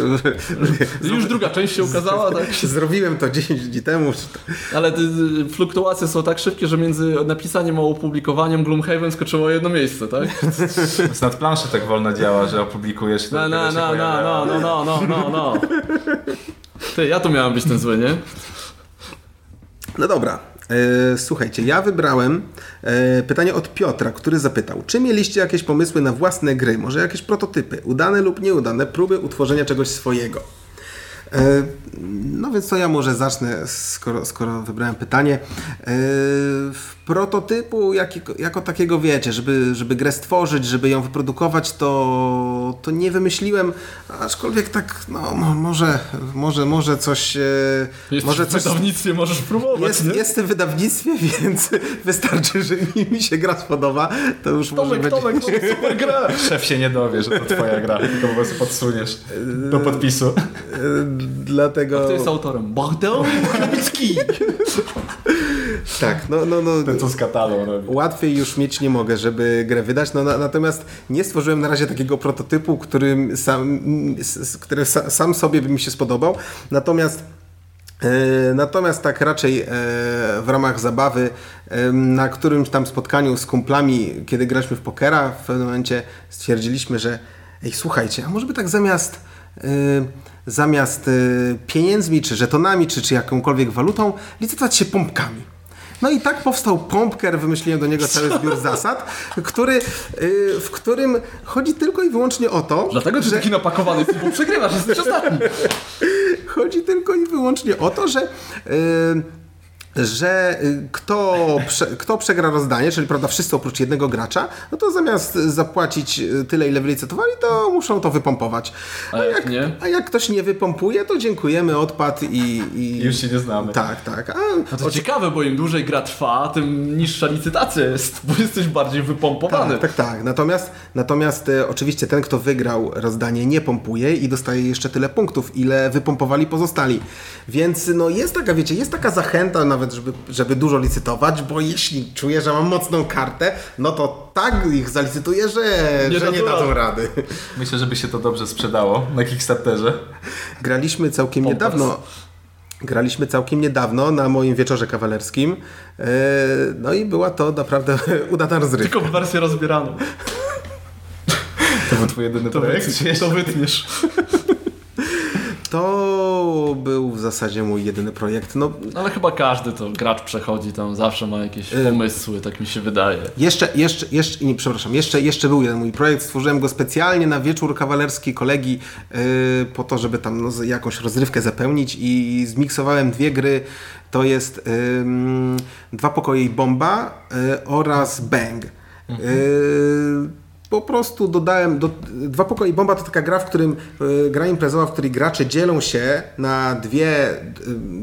[LAUGHS] Już druga część się ukazała, tak? Zrobiłem to 10 dni temu. Ale ty, fluktuacje są tak szybkie, że między napisaniem a opublikowaniem Gloomhaven skoczyło jedno miejsce, tak? [LAUGHS] Z nadplanszy tak wolno działa, że opublikujesz No, to no, no, no, no, no, no, no, no, no. Ty, ja tu miałem być ten zły, nie? No dobra. E, słuchajcie, ja wybrałem e, pytanie od Piotra, który zapytał, czy mieliście jakieś pomysły na własne gry, może jakieś prototypy, udane lub nieudane, próby utworzenia czegoś swojego? E, No więc to ja może zacznę, skoro, skoro wybrałem pytanie. E, Prototypu jakiego, jako takiego wiecie, żeby, żeby grę stworzyć, żeby ją wyprodukować, to, to nie wymyśliłem, aczkolwiek tak, no mo- może, może, może coś... e, Jest może w coś wydawnictwie możesz próbować, jest, nie? jestem w wydawnictwie, [LAUGHS] więc wystarczy, że mi, się gra spodoba, to już może Tomek, będzie... Tomek, mamy super grę! [LAUGHS] Szef się nie dowie, że to twoja gra, tylko po prostu podsuniesz do podpisu. E, Dlatego... Kto jest autorem? Bogdan Chomicki! [LAUGHS] Tak, no, no, no. Ten co z katalą robi. Łatwiej już mieć nie mogę, żeby grę wydać, no, na, natomiast nie stworzyłem na razie takiego prototypu, którym sam, który sa, sam sobie by mi się spodobał. Natomiast e, Natomiast tak raczej e, w ramach zabawy e, na którymś tam spotkaniu z kumplami, kiedy graliśmy w pokera, w pewnym momencie stwierdziliśmy, że ej, słuchajcie, a może by tak zamiast zamiast pieniędzmi, czy żetonami, czy, czy jakąkolwiek walutą, licytować się pompkami. No i tak powstał Pompker, wymyśliłem do niego cały zbiór zasad, który, y, w którym chodzi tylko i wyłącznie o to, Dlatego ty taki napakowany bo przegrywasz, jesteś ostatni. [LAUGHS] chodzi tylko i wyłącznie o to, że y, że y, kto, prze, kto przegra rozdanie, czyli prawda wszyscy oprócz jednego gracza, no to zamiast zapłacić y, tyle, ile wylicytowali, to muszą to wypompować. A jak nie? A jak ktoś nie wypompuje, to dziękujemy, odpad i... i Już się nie znamy. Tak, tak. A, No to ciekawe, bo im dłużej gra trwa, tym niższa licytacja jest, bo jesteś bardziej wypompowany. Tak, tak, tak. Natomiast, natomiast e, oczywiście ten, kto wygrał rozdanie, nie pompuje i dostaje jeszcze tyle punktów, ile wypompowali pozostali. Więc no jest taka, wiecie, jest taka zachęta nawet nawet, żeby, żeby dużo licytować, bo jeśli czuję, że mam mocną kartę, no to tak ich zalicytuję, że Nie że nie dadzą rady. Myślę, żeby się to dobrze sprzedało na Kickstarterze. Graliśmy całkiem Pompas. niedawno. Graliśmy całkiem niedawno na moim wieczorze kawalerskim. E, No i była to naprawdę [LAUGHS] udana rozrywka. Tylko w wersję rozbieraną. To był twój jedyny To, projekt? wytniesz, to wytniesz. To był w zasadzie mój jedyny projekt. No, Ale chyba każdy to gracz przechodzi tam, zawsze ma jakieś Y- pomysły, tak mi się wydaje. Jeszcze, jeszcze, jeszcze, nie, przepraszam, jeszcze, jeszcze był jeden mój projekt. Stworzyłem go specjalnie na wieczór kawalerski kolegi yy, po to, żeby tam no, jakąś rozrywkę zapełnić i zmiksowałem dwie gry. To jest ym, Dwa pokoje i bomba yy, oraz Bang. Yy, po prostu dodałem, do, Dwa pokoje bomba to taka gra, w którym y, gra imprezowa, w której gracze dzielą się na dwie y,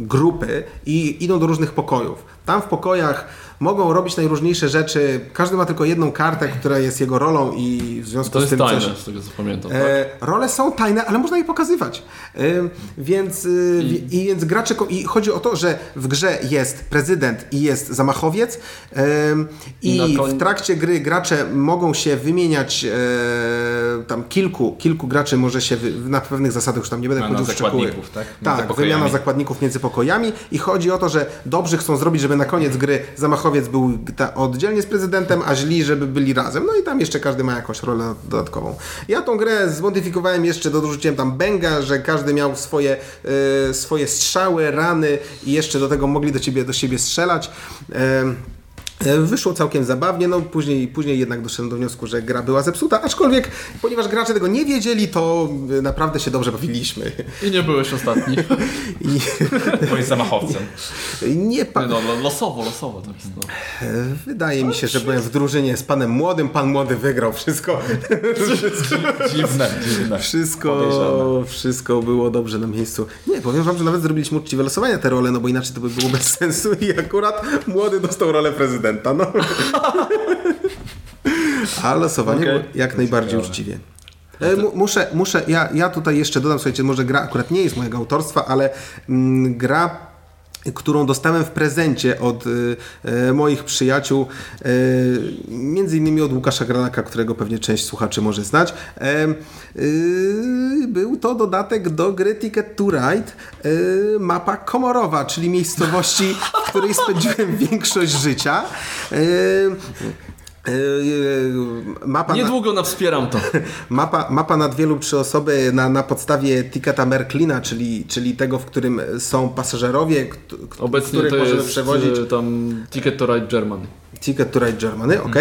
grupy i idą do różnych pokojów. Tam w pokojach mogą robić najróżniejsze rzeczy. Każdy ma tylko jedną kartę, która jest jego rolą i w związku To z jest tym tajne, coś... z tego co pamiętam. Tak? E, role są tajne, ale można je pokazywać. E, więc, e, wi- i, więc gracze. I chodzi o to, że w grze jest prezydent i jest zamachowiec. E, I I koń- w trakcie gry gracze mogą się wymieniać. E, tam kilku, kilku graczy może się wy, na pewnych zasadach, już tam nie będę wchodził w szczegóły. tak? Tak, wymiana zakładników między pokojami i chodzi o to, że dobrzy chcą zrobić, żeby na koniec gry zamachowiec był oddzielnie z prezydentem, a źli, żeby byli razem. No i tam jeszcze każdy ma jakąś rolę dodatkową. Ja tą grę zmodyfikowałem jeszcze, dorzuciłem tam bęga, że każdy miał swoje, e, swoje strzały, rany i jeszcze do tego mogli do, ciebie, do siebie strzelać. E, Wyszło całkiem zabawnie, no później, później jednak doszedłem do wniosku, że gra była zepsuta, aczkolwiek ponieważ gracze tego nie wiedzieli, to e, naprawdę się dobrze bawiliśmy. I nie byłeś ostatni. [LAUGHS] I Byłeś [LAUGHS] zamachowcem. nie Nie, no, lo- losowo, losowo to jest. No. E, Wydaje mi się, że byłem w drużynie z panem młodym, pan młody wygrał wszystko. [LAUGHS] Dziwne, dziwne. Wszystko, Podejrzane. wszystko było dobrze na miejscu. Nie, powiem wam, że nawet zrobiliśmy uczciwe losowania te role, no bo inaczej to by było bez sensu i akurat młody dostał rolę prezydenta, no. A losowanie było jak najbardziej uczciwie. E, mu- Muszę, muszę ja, ja tutaj jeszcze dodam, słuchajcie, może gra akurat nie jest mojego autorstwa, ale mm, gra którą dostałem w prezencie od y, y, moich przyjaciół, y, między innymi od Łukasza Granaka, którego pewnie część słuchaczy może znać. Y, był to dodatek do gry Ticket to Ride, y, mapa Komorowa, czyli miejscowości, w której spędziłem [LAUGHS] większość życia. Y, y, y, mapa Niedługo na wspieram to. [LAUGHS] Mapa, mapa na dwie lub trzy osoby na, na podstawie ticketa Merklina, czyli, czyli tego, w którym są pasażerowie, Obecnie których to możemy jest przewozić. e, tam Ticket to Ride Germany. Ticket to Ride Germany, ok.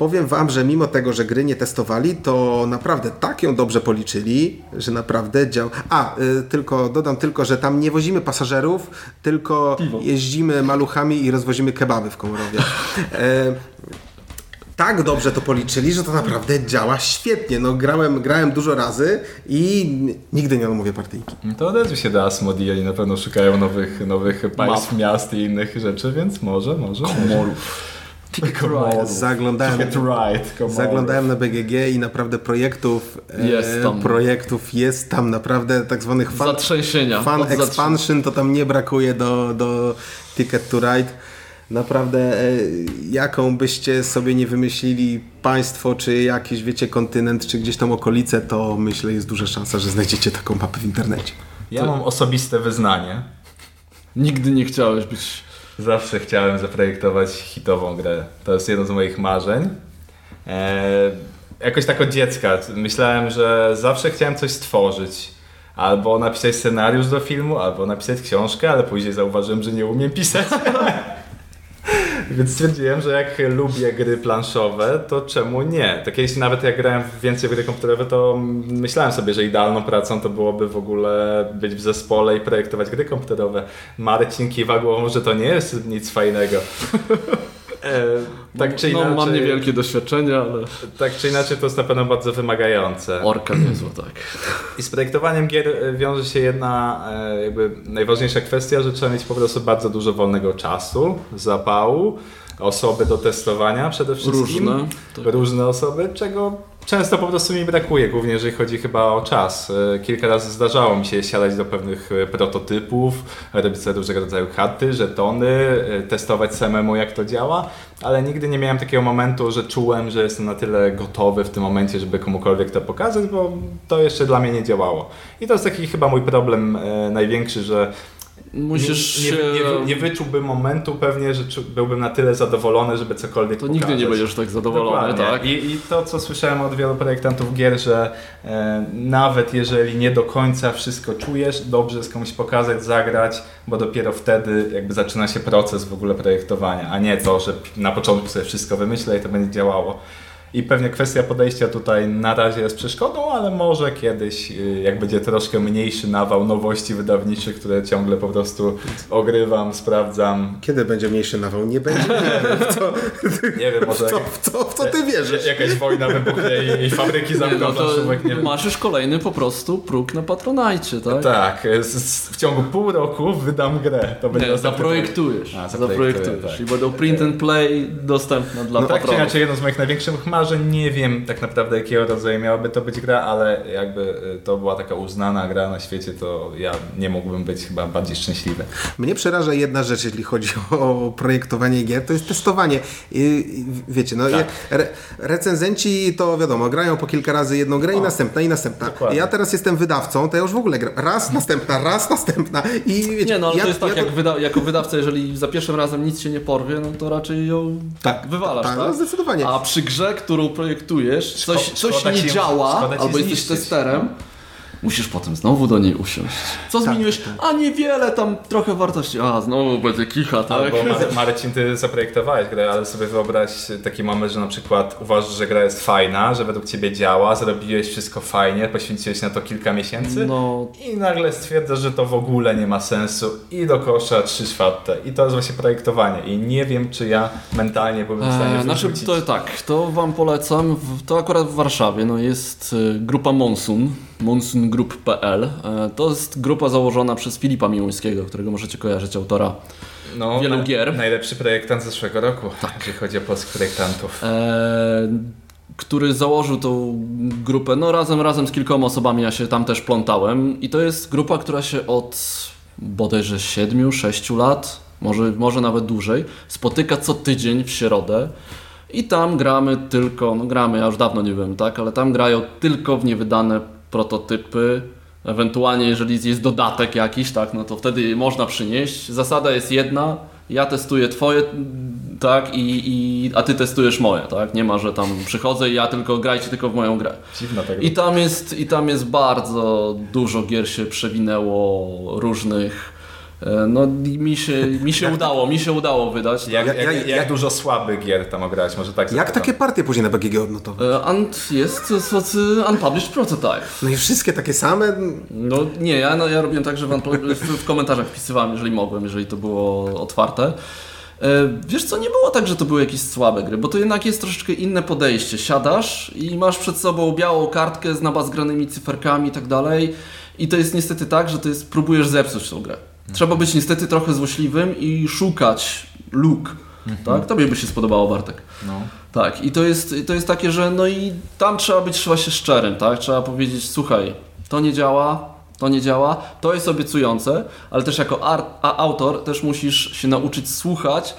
Powiem Wam, że mimo tego, że gry nie testowali, to naprawdę tak ją dobrze policzyli, że naprawdę działa. A, y, tylko dodam tylko, że tam nie wozimy pasażerów, tylko jeździmy maluchami i rozwozimy kebaby w Komorowie. E, tak dobrze to policzyli, że to naprawdę działa świetnie. No, grałem, grałem dużo razy i nigdy nie odmówię partyjki. To odezwij się do Asmodee, oni na pewno szukają nowych, nowych państw, miast i innych rzeczy, więc może, może. Komorów. Zaglądałem, Ticket Ride. Komorów. zaglądałem na BGG i naprawdę projektów e, Jest tam. projektów jest tam naprawdę tak zwanych fan, Zatrzęsienia. fan expansion to tam nie brakuje do, do Ticket to Ride. Naprawdę, e, jaką byście sobie nie wymyślili państwo, czy jakiś, wiecie, kontynent, czy gdzieś tam okolice, to myślę, jest duża szansa, że znajdziecie taką mapę w internecie. Ja mam osobiste wyznanie. Nigdy nie chciałeś być... Zawsze chciałem zaprojektować hitową grę. To jest jedno z moich marzeń. Eee, jakoś tak od dziecka myślałem, że zawsze chciałem coś stworzyć. Albo napisać scenariusz do filmu, albo napisać książkę, ale później zauważyłem, że nie umiem pisać. [LAUGHS] Więc stwierdziłem, że jak lubię gry planszowe, to czemu nie? Tak kiedyś nawet jak grałem w więcej gry komputerowe, to myślałem sobie, że idealną pracą to byłoby w ogóle być w zespole i projektować gry komputerowe. Marcin kiwa głową, że to nie jest nic fajnego. E, tak czy inaczej, No, mam niewielkie doświadczenie, ale tak czy inaczej to jest na pewno bardzo wymagające. orka niezła, tak. I z projektowaniem gier e, wiąże się jedna e, jakby najważniejsza kwestia, że trzeba mieć po prostu bardzo dużo wolnego czasu, zapału, osoby do testowania przede wszystkim. Różne, tak. Różne osoby, czego często po prostu mi brakuje, głównie jeżeli chodzi chyba o czas. E, kilka razy zdarzało mi się siadać do pewnych e, prototypów, robić sobie różnego rodzaju karty, żetony, e, testować samemu jak to działa, ale nigdy nie miałem takiego momentu, że czułem, że jestem na tyle gotowy w tym momencie, żeby komukolwiek to pokazać, bo to jeszcze dla mnie nie działało. I to jest taki chyba mój problem największy, że Musisz nie, nie, nie, nie, wyczułbym momentu pewnie, że byłbym na tyle zadowolony, żeby cokolwiek To pokazać. nigdy nie będziesz tak zadowolony, Dokładnie. tak? I, I, to, co słyszałem od wielu projektantów gier, że e, nawet jeżeli nie do końca wszystko czujesz, dobrze jest komuś pokazać, zagrać, bo dopiero wtedy jakby zaczyna się proces w ogóle projektowania, a nie to, że na początku sobie wszystko wymyślę i to będzie działało. I pewnie kwestia podejścia tutaj na razie jest przeszkodą, ale może kiedyś, y, jak będzie troszkę mniejszy nawał nowości wydawniczych, które ciągle po prostu ogrywam, sprawdzam. Kiedy będzie mniejszy nawał? Nie będzie. Nie wiem, może. W co, w co, w co ty wierzysz? Jakaś wojna wybuchnie i fabryki zamkną no to nie Masz już kolejny po prostu próg na Patronajcie, tak? Tak. W ciągu pół roku wydam grę. To będzie nie, zaprojektujesz. A, zaprojektujesz. Tak. I będą print and play dostępne dla no, patronów. Tak czy inaczej, jedno z moich największych marzeń że nie wiem tak naprawdę jakiego rodzaju miałaby to być gra, ale jakby y, to była taka uznana gra na świecie, to ja nie mógłbym być chyba bardziej szczęśliwy. Mnie przeraża jedna rzecz, jeśli chodzi o projektowanie gier, to jest testowanie. I, wiecie, no tak. re, recenzenci to wiadomo, grają po kilka razy jedną grę o, i następna, i następna. Dokładnie. Ja teraz jestem wydawcą, to ja już w ogóle gram. Raz, następna, raz, następna i wiecie, Nie no, ale ja, to jest tak, ja jak to... wyda jako wydawca, jeżeli za pierwszym razem nic się nie porwie, no to raczej ją tak, wywalasz, tak? tak? No, zdecydowanie. A przy grze, którą projektujesz, coś, coś nie ci, działa, albo jesteś testerem, musisz potem znowu do niej usiąść. Co tak, zmieniłeś? Tak. A niewiele, tam trochę wartości. A, znowu będzie kicha, tak? Albo Marcin, ty zaprojektowałeś grę, ale sobie wyobraź taki moment, że na przykład uważasz, że gra jest fajna, że według ciebie działa, zrobiłeś wszystko fajnie, poświęciłeś na to kilka miesięcy no. i nagle stwierdzasz, że to w ogóle nie ma sensu i do kosza trzy czwarte. I to jest właśnie projektowanie. I nie wiem, czy ja mentalnie byłbym w stanie eee, Znaczy, to tak, to wam polecam. To akurat w Warszawie no, jest y, grupa Monsun monsungroup.pl. E, to jest grupa założona przez Filipa Miłońskiego, którego możecie kojarzyć, autora no, wielu gier. Najlepszy projektant zeszłego roku, tak. jeśli chodzi o polskich projektantów. E, który założył tą grupę, no razem, razem z kilkoma osobami ja się tam też plątałem i to jest grupa, która się od bodajże 7-6 lat, może, może nawet dłużej, spotyka co tydzień w środę i tam gramy tylko, no gramy, ja już dawno nie wiem, tak, ale tam grają tylko w niewydane prototypy, ewentualnie jeżeli jest dodatek jakiś, tak, no to wtedy można przynieść. Zasada jest jedna, ja testuję twoje, tak, i, i, a ty testujesz moje, tak? Nie ma, że tam przychodzę i ja tylko grajcie tylko w moją grę. Dziwna tak I tam jest, i tam jest bardzo dużo gier się przewinęło różnych no mi się, mi się udało, mi się udało wydać. Jak, jak, jak, jak dużo słabych gier tam ograłeś, może tak Jak takie partie później na BGG odnotować? E, Ant jest Unpublished Prototype. No i wszystkie takie same? No nie, ja, no, ja robiłem tak, że w, w komentarzach wpisywałem, jeżeli mogłem, jeżeli to było otwarte. E, wiesz co, nie było tak, że to były jakieś słabe gry, bo to jednak jest troszeczkę inne podejście. Siadasz i masz przed sobą białą kartkę z nabazgranymi cyferkami i tak dalej i to jest niestety tak, że to jest, próbujesz zepsuć tą grę. Trzeba być niestety trochę złośliwym i szukać luk. Mhm. Tak? Tobie by się spodobało, Bartek. No. Tak, i to jest, to jest takie, że no i tam trzeba być właśnie szczerym, tak? Trzeba powiedzieć, słuchaj, to nie działa, to nie działa, to jest obiecujące, ale też jako art, a autor też musisz się nauczyć słuchać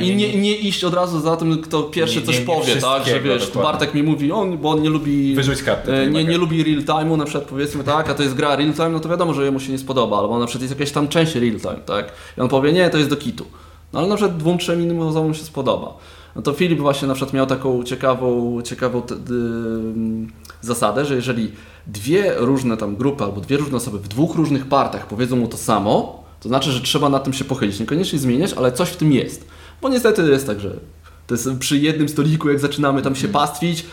i nie, nie, iść od razu za tym, kto pierwszy nie, coś powie, tak? Że wiesz, dokładnie. Bartek mi mówi, on, bo on nie lubi. Wyrzuć kartę. E, nie, nie lubi real time'u, na przykład powiedzmy tak, a to jest gra real time, no to wiadomo, że jemu się nie spodoba, albo na przykład jest jakaś tam część real time, tak? I on powie, nie, to jest do kitu. No ale na przykład dwóm, trzem innym osobom się spodoba. No to Filip właśnie na przykład miał taką ciekawą, ciekawą t, zasadę, że jeżeli dwie różne tam grupy albo dwie różne osoby w dwóch różnych partach powiedzą mu to samo, to znaczy, że trzeba na tym się pochylić. Niekoniecznie zmieniać, ale coś w tym jest. Bo niestety jest tak, że to jest przy jednym stoliku, jak zaczynamy tam się mhm. pastwić,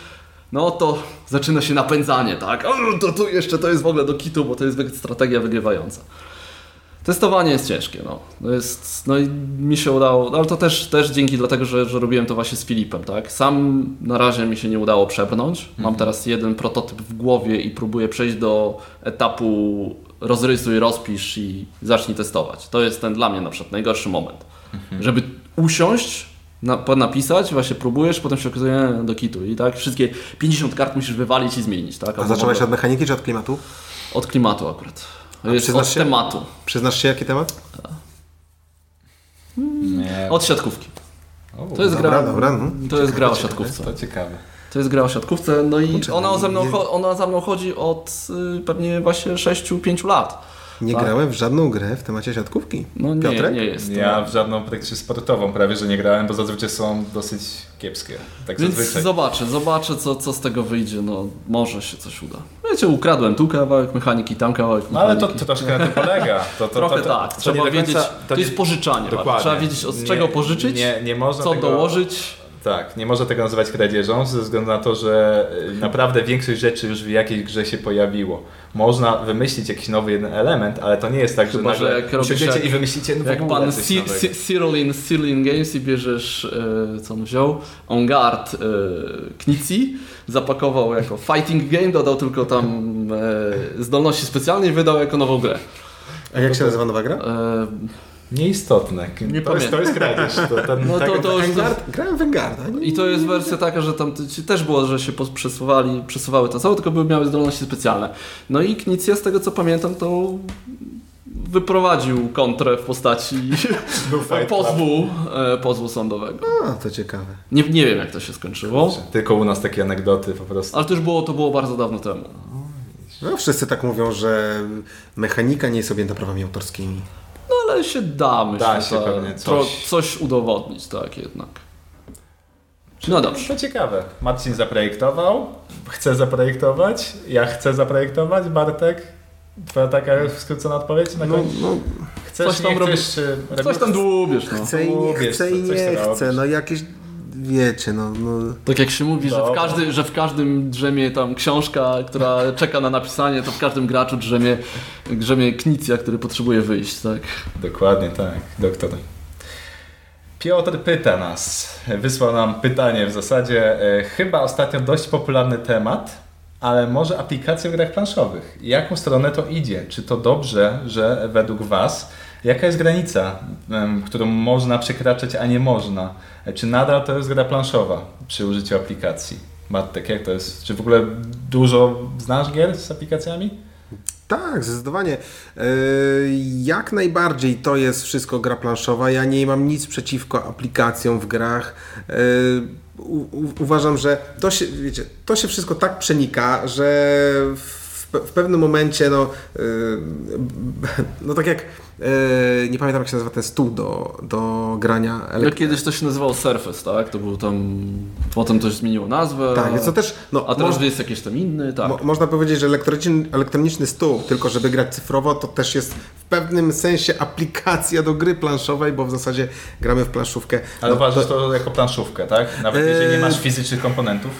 no to zaczyna się napędzanie, tak? O, to tu jeszcze to jest w ogóle do kitu, bo to jest strategia wygrywająca. Testowanie jest ciężkie, no. To jest, no i mi się udało, ale to też, też dzięki dlatego, że, że robiłem to właśnie z Filipem, tak? Sam na razie mi się nie udało przebrnąć. Mam mhm. teraz jeden prototyp w głowie i próbuję przejść do etapu rozrysuj, rozpisz i zacznij testować. To jest ten dla mnie na przykład najgorszy moment. Mhm. Żeby usiąść na, napisać, właśnie próbujesz, potem się okazuje do kitu i tak wszystkie 50 kart musisz wywalić i zmienić, tak? A zacząłeś od mechaniki czy od klimatu? od klimatu akurat. Przyznasz od się? tematu, Przyznasz się jaki temat? Nie. od siatkówki. O, To jest Dobra, gra, dobra, no. to jest gra o siatkówce. To ciekawe. To jest gra o siatkówce, no i Kurczę, ona no za mną, nie- ona za mną chodzi od y, pewnie właśnie 6-5 lat. Nie Tak. grałem w żadną grę w temacie siatkówki. No nie, Piotrek? nie jest. to- Ja w żadną praktycznie sportową prawie, że nie grałem, bo zazwyczaj są dosyć kiepskie. Tak Więc zazwyczaj. zobaczę, zobaczę co, co z tego wyjdzie, no może się coś uda. Wiecie, ukradłem tu kawałek mechaniki, tam kawałek No ale to, mechaniki. to troszkę na tym polega. To, to, Trochę to, to, tak, to trzeba końca- wiedzieć, to, nie- jest pożyczanie, Dokładnie. trzeba wiedzieć od Nie- czego pożyczyć, Nie, nie można co tego, dołożyć. Tak, nie można tego nazywać kradzieżą ze względu na to, że y, naprawdę większość rzeczy już w jakiejś grze się pojawiło. Można wymyślić jakiś nowy jeden element, ale to nie jest tak, Chyba, że że nagle jak- i wymyślicie no Jak pan Cyril Cyril Games i bierzesz, e, co on wziął, On Guard e, Knici, zapakował jako fighting game, dodał tylko tam e, zdolności specjalne i wydał jako nową grę. A jak się nazywa nowa gra? E, Nieistotne. Nie to, jest, to jest kradzież. To, ten, No tak, to- to? Grałem w. I to jest wersja taka, że tam też było, że się przesuwali, przesuwały to całe, tylko były miały zdolności specjalne. No i Knicja, z tego co pamiętam, to wyprowadził kontrę w postaci [LAUGHS] pozwu, e, pozwu sądowego. A, to ciekawe. Nie, nie wiem jak to się skończyło, Tylko u nas takie anegdoty po prostu. ale to już było, to było bardzo dawno temu. No, wszyscy tak mówią, że mechanika nie jest objęta prawami autorskimi. No ale się da, myślę, Da się tak, pewnie coś. coś udowodnić, tak jednak. No dobrze. To ciekawe. Marcin zaprojektował, chce zaprojektować, ja chcę zaprojektować, Bartek. Twoja taka skrócona odpowiedź na No, koniec? no Chcesz, coś tam nie robisz- chcesz, czy Coś robisz- tam dłubiesz, no. chcę i nie chcę i coś nie chcę. robisz. No jakieś, wiecie, no... no Tak jak się mówi, że w, każdy, że w każdym drzemie tam książka, która czeka na napisanie, to w każdym graczu drzemie, drzemie knicja, który potrzebuje wyjść, tak? Dokładnie tak, doktor. Piotr pyta nas, wysłał nam pytanie w zasadzie, e, chyba ostatnio dość popularny temat, ale może aplikacje w grach planszowych. Jaką stronę to idzie? Czy to dobrze, że według Was, jaka jest granica, którą można przekraczać, a nie można? E, Czy nadal to jest gra planszowa przy użyciu aplikacji? Bartek, jak to jest? Czy w ogóle dużo znasz gier z aplikacjami? Tak, zdecydowanie. Yy, Jak najbardziej to jest wszystko gra planszowa. Ja nie mam nic przeciwko aplikacjom w grach. U- u- Uważam, że to się, wiecie, to się wszystko tak przenika, że w, w pewnym momencie, no, yy, [LAUGHS] no tak jak, yy, nie pamiętam jak się nazywa ten stół do, do grania Jak elektrycznego. kiedyś to się nazywało Surface, tak? To był tam... Potem to zmieniło nazwę. Tak, więc to też, no, A teraz moż- jest jakiś tam inny, tak. Mo- można powiedzieć, że elektroniczny, elektroniczny stół, tylko żeby grać cyfrowo, to też jest w pewnym sensie aplikacja do gry planszowej, bo w zasadzie gramy w planszówkę. Ale No, uważasz to jako planszówkę, tak? Nawet jeżeli nie masz fizycznych komponentów?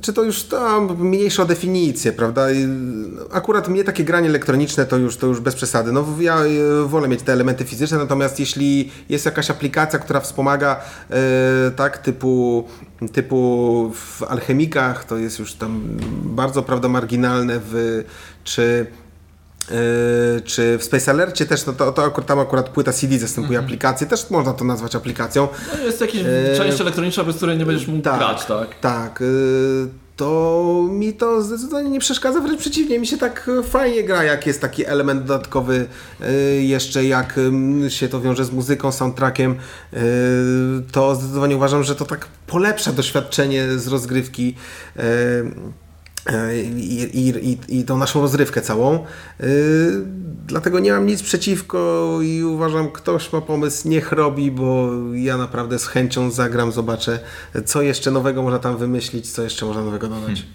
Czy to już tam mniejsza definicję, prawda? Akurat mnie takie granie elektroniczne to już, to już bez przesady. No, ja e, wolę mieć te elementy fizyczne, natomiast jeśli jest jakaś aplikacja, która wspomaga, e, tak, typu, typu w alchemikach, to jest już tam bardzo, prawda, marginalne, w, czy Yy, czy w Space Alercie też, no to, to akurat, tam akurat płyta CD zastępuje aplikację, też można to nazwać aplikacją. No jest jakaś Eee, część elektroniczna, bez której nie będziesz mógł tak, grać, tak? Tak, yy, to mi to zdecydowanie nie przeszkadza, wręcz przeciwnie, mi się tak fajnie gra, jak jest taki element dodatkowy, yy, jeszcze jak ym, się to wiąże z muzyką, soundtrackiem, yy, to zdecydowanie uważam, że to tak polepsza doświadczenie z rozgrywki. I, i, i, tą naszą rozrywkę całą. Yy, dlatego nie mam nic przeciwko i uważam, ktoś ma pomysł, niech robi, bo ja naprawdę z chęcią zagram, zobaczę, co jeszcze nowego można tam wymyślić, co jeszcze można nowego dodać.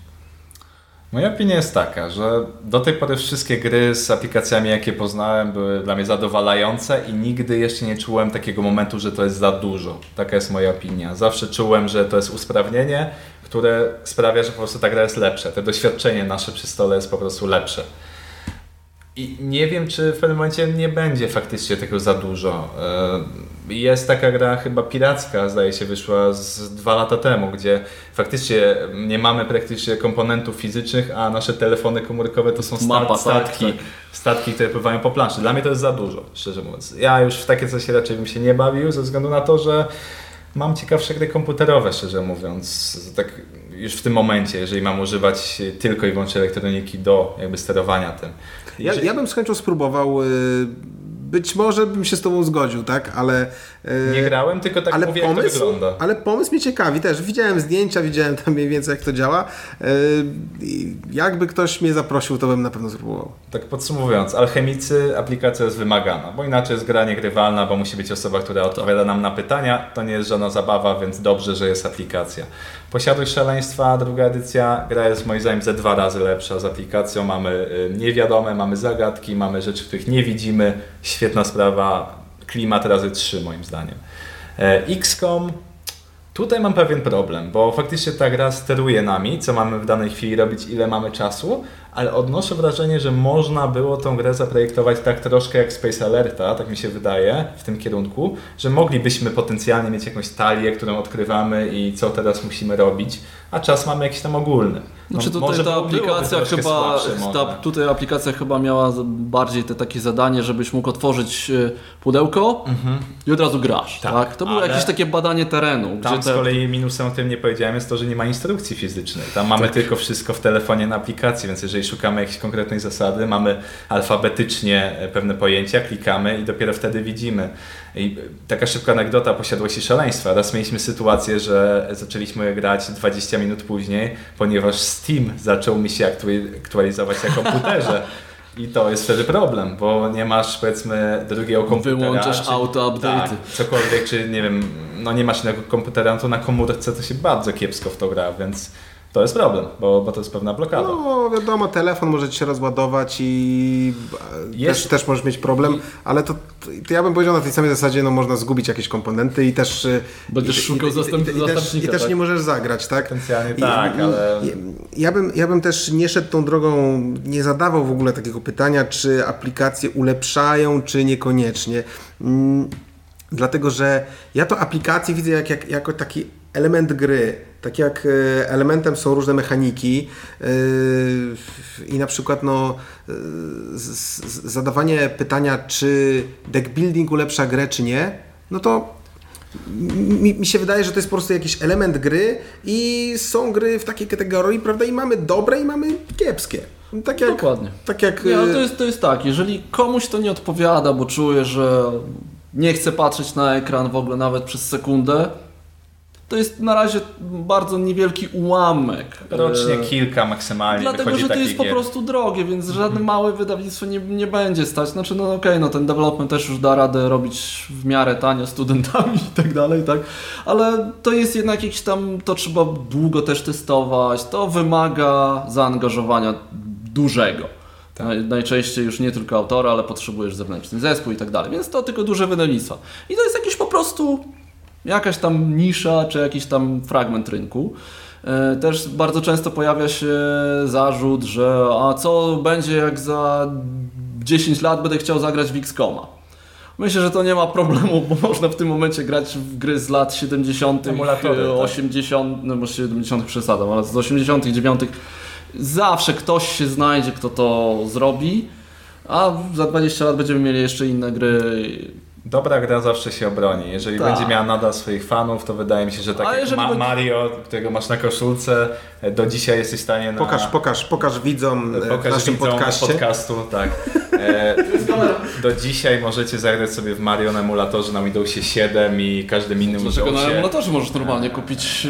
Moja opinia jest taka, że do tej pory wszystkie gry z aplikacjami, jakie poznałem, były dla mnie zadowalające i nigdy jeszcze nie czułem takiego momentu, że to jest za dużo. Taka jest moja opinia. Zawsze czułem, że to jest usprawnienie, które sprawia, że po prostu ta gra jest lepsza. To doświadczenie nasze przy stole jest po prostu lepsze. I nie wiem, czy w pewnym momencie nie będzie faktycznie tego za dużo. E, jest taka gra chyba piracka, zdaje się, wyszła z dwa lata temu, gdzie faktycznie nie mamy praktycznie komponentów fizycznych, a nasze telefony komórkowe to są Mapa, tak, statki, tak. statki, które pływają po planszy. Dla mnie to jest za dużo, szczerze mówiąc. Ja już w takie coś raczej bym się nie bawił, ze względu na to, że mam ciekawsze gry komputerowe, szczerze mówiąc. Tak już w tym momencie, jeżeli mam używać tylko i wyłącznie elektroniki do jakby sterowania tym. Ja, ja bym z chęcią spróbował. y, Być może bym się z Tobą zgodził, tak? Ale. Y, Nie grałem, tylko tak ale mówię, jak to pomysł, wygląda. ale pomysł mnie ciekawi też. Widziałem zdjęcia, widziałem tam mniej więcej jak to działa. I Jakby ktoś mnie zaprosił, to bym na pewno spróbował. Tak podsumowując, alchemicy aplikacja jest wymagana, bo inaczej jest gra niegrywalna, bo musi być osoba, która odpowiada nam na pytania. To nie jest żadna zabawa, więc dobrze, że jest aplikacja. Posiadłość szaleństwa, druga edycja, gra jest moim zdaniem ze dwa razy lepsza z aplikacją. Mamy y, niewiadome, mamy zagadki, mamy rzeczy, których nie widzimy. Świetna sprawa, klimat razy trzy moim zdaniem. E, XCOM Tutaj mam pewien problem, bo faktycznie ta gra steruje nami, co mamy w danej chwili robić, ile mamy czasu, ale odnoszę wrażenie, że można było tą grę zaprojektować tak troszkę jak Space Alerta, tak mi się wydaje, w tym kierunku, że moglibyśmy potencjalnie mieć jakąś talię, którą odkrywamy i co teraz musimy robić, a czas mamy jakiś tam ogólny. No, Znaczy tutaj może ta aplikacja chyba, ta, tutaj aplikacja chyba miała bardziej te takie zadanie, żebyś mógł otworzyć e, pudełko i od razu grasz, tak? Tak, To było ale- jakieś takie badanie terenu, Tam gdzie z te, kolei minusem, o którym nie powiedziałem, jest to, że nie ma instrukcji fizycznej. Tam mamy Tak. tylko wszystko w telefonie na aplikacji, więc jeżeli szukamy jakiejś konkretnej zasady, mamy alfabetycznie e, pewne pojęcia, klikamy i dopiero wtedy widzimy. I e, taka szybka anegdota posiadłości szaleństwa. Raz mieliśmy sytuację, że zaczęliśmy grać 20 minut później, ponieważ Steam zaczął mi się aktuali- aktualizować na komputerze. I to jest wtedy problem, bo nie masz powiedzmy drugiego komputera. Wyłączasz czy- auto-update'y. Tak, cokolwiek, czy nie wiem, no nie masz innego komputera, no to na komórce to się bardzo kiepsko w to gra, więc to jest problem, bo, bo to jest pewna blokada. No wiadomo, telefon może ci się rozładować i e, Jest- też, też możesz mieć problem, ale to, to ja bym powiedział na tej samej zasadzie, no można zgubić jakieś komponenty i też... e, Będziesz i- szukał i, zastęp- i, i, też, zastępnika, I też tak? nie możesz zagrać, tak? Potencjalnie tak, i- ale- Ja bym, ja bym też nie szedł tą drogą, nie zadawał w ogóle takiego pytania, czy aplikacje ulepszają, czy niekoniecznie. Mm, Dlatego, że ja to aplikacje widzę jak, jak, jako taki element gry. Tak jak e, elementem są różne mechaniki e, i na przykład no, e, zadawanie pytania, czy deck building ulepsza grę, czy nie, no to mi, mi się wydaje, że to jest po prostu jakiś element gry i są gry w takiej kategorii, prawda, i mamy dobre i mamy kiepskie. Tak jak, Dokładnie. Tak jak... Nie, ale to jest, to jest tak, jeżeli komuś to nie odpowiada, bo czuje, że nie chce patrzeć na ekran w ogóle nawet przez sekundę, to jest na razie bardzo niewielki ułamek. Rocznie E, kilka maksymalnie Dlatego, że to jest po gier. prostu drogie, więc żadne małe wydawnictwo nie, nie będzie stać. Znaczy, no okej, no ten development też już da radę robić w miarę tanio studentami i tak dalej, tak? Ale to jest jednak jakiś tam, to trzeba długo też testować, to wymaga zaangażowania dużego. Naj, najczęściej już nie tylko autora, ale potrzebujesz zewnętrzny zespół i tak dalej, więc to tylko duże wydawnictwa. I to jest jakieś po prostu jakaś tam nisza, czy jakiś tam fragment rynku. E, Też bardzo często pojawia się zarzut, że a co będzie jak za 10 lat będę chciał zagrać w XCOMa. Myślę, że to nie ma problemu, bo można w tym momencie grać w gry z lat 70., Emulatory, e, tak. 80., no może 70. przesadzam, ale z 80., 9. Zawsze ktoś się znajdzie, kto to zrobi, a za 20 lat będziemy mieli jeszcze inne gry. Dobra gra zawsze się obroni. Jeżeli Tak. będzie miała nadal swoich fanów, to wydaje mi się, że tak A jak Ma- będzie- Mario, którego masz na koszulce, do dzisiaj jesteś w stanie na... Pokaż, pokaż, pokaż widzom e, w Pokaż naszym widzom podcaście. podcastu, tak. E, do dzisiaj możecie zagrać sobie w Mario na emulatorze na Windowsie 7 i każdym innym Dlaczego na Windowsie. emulatorze możesz normalnie kupić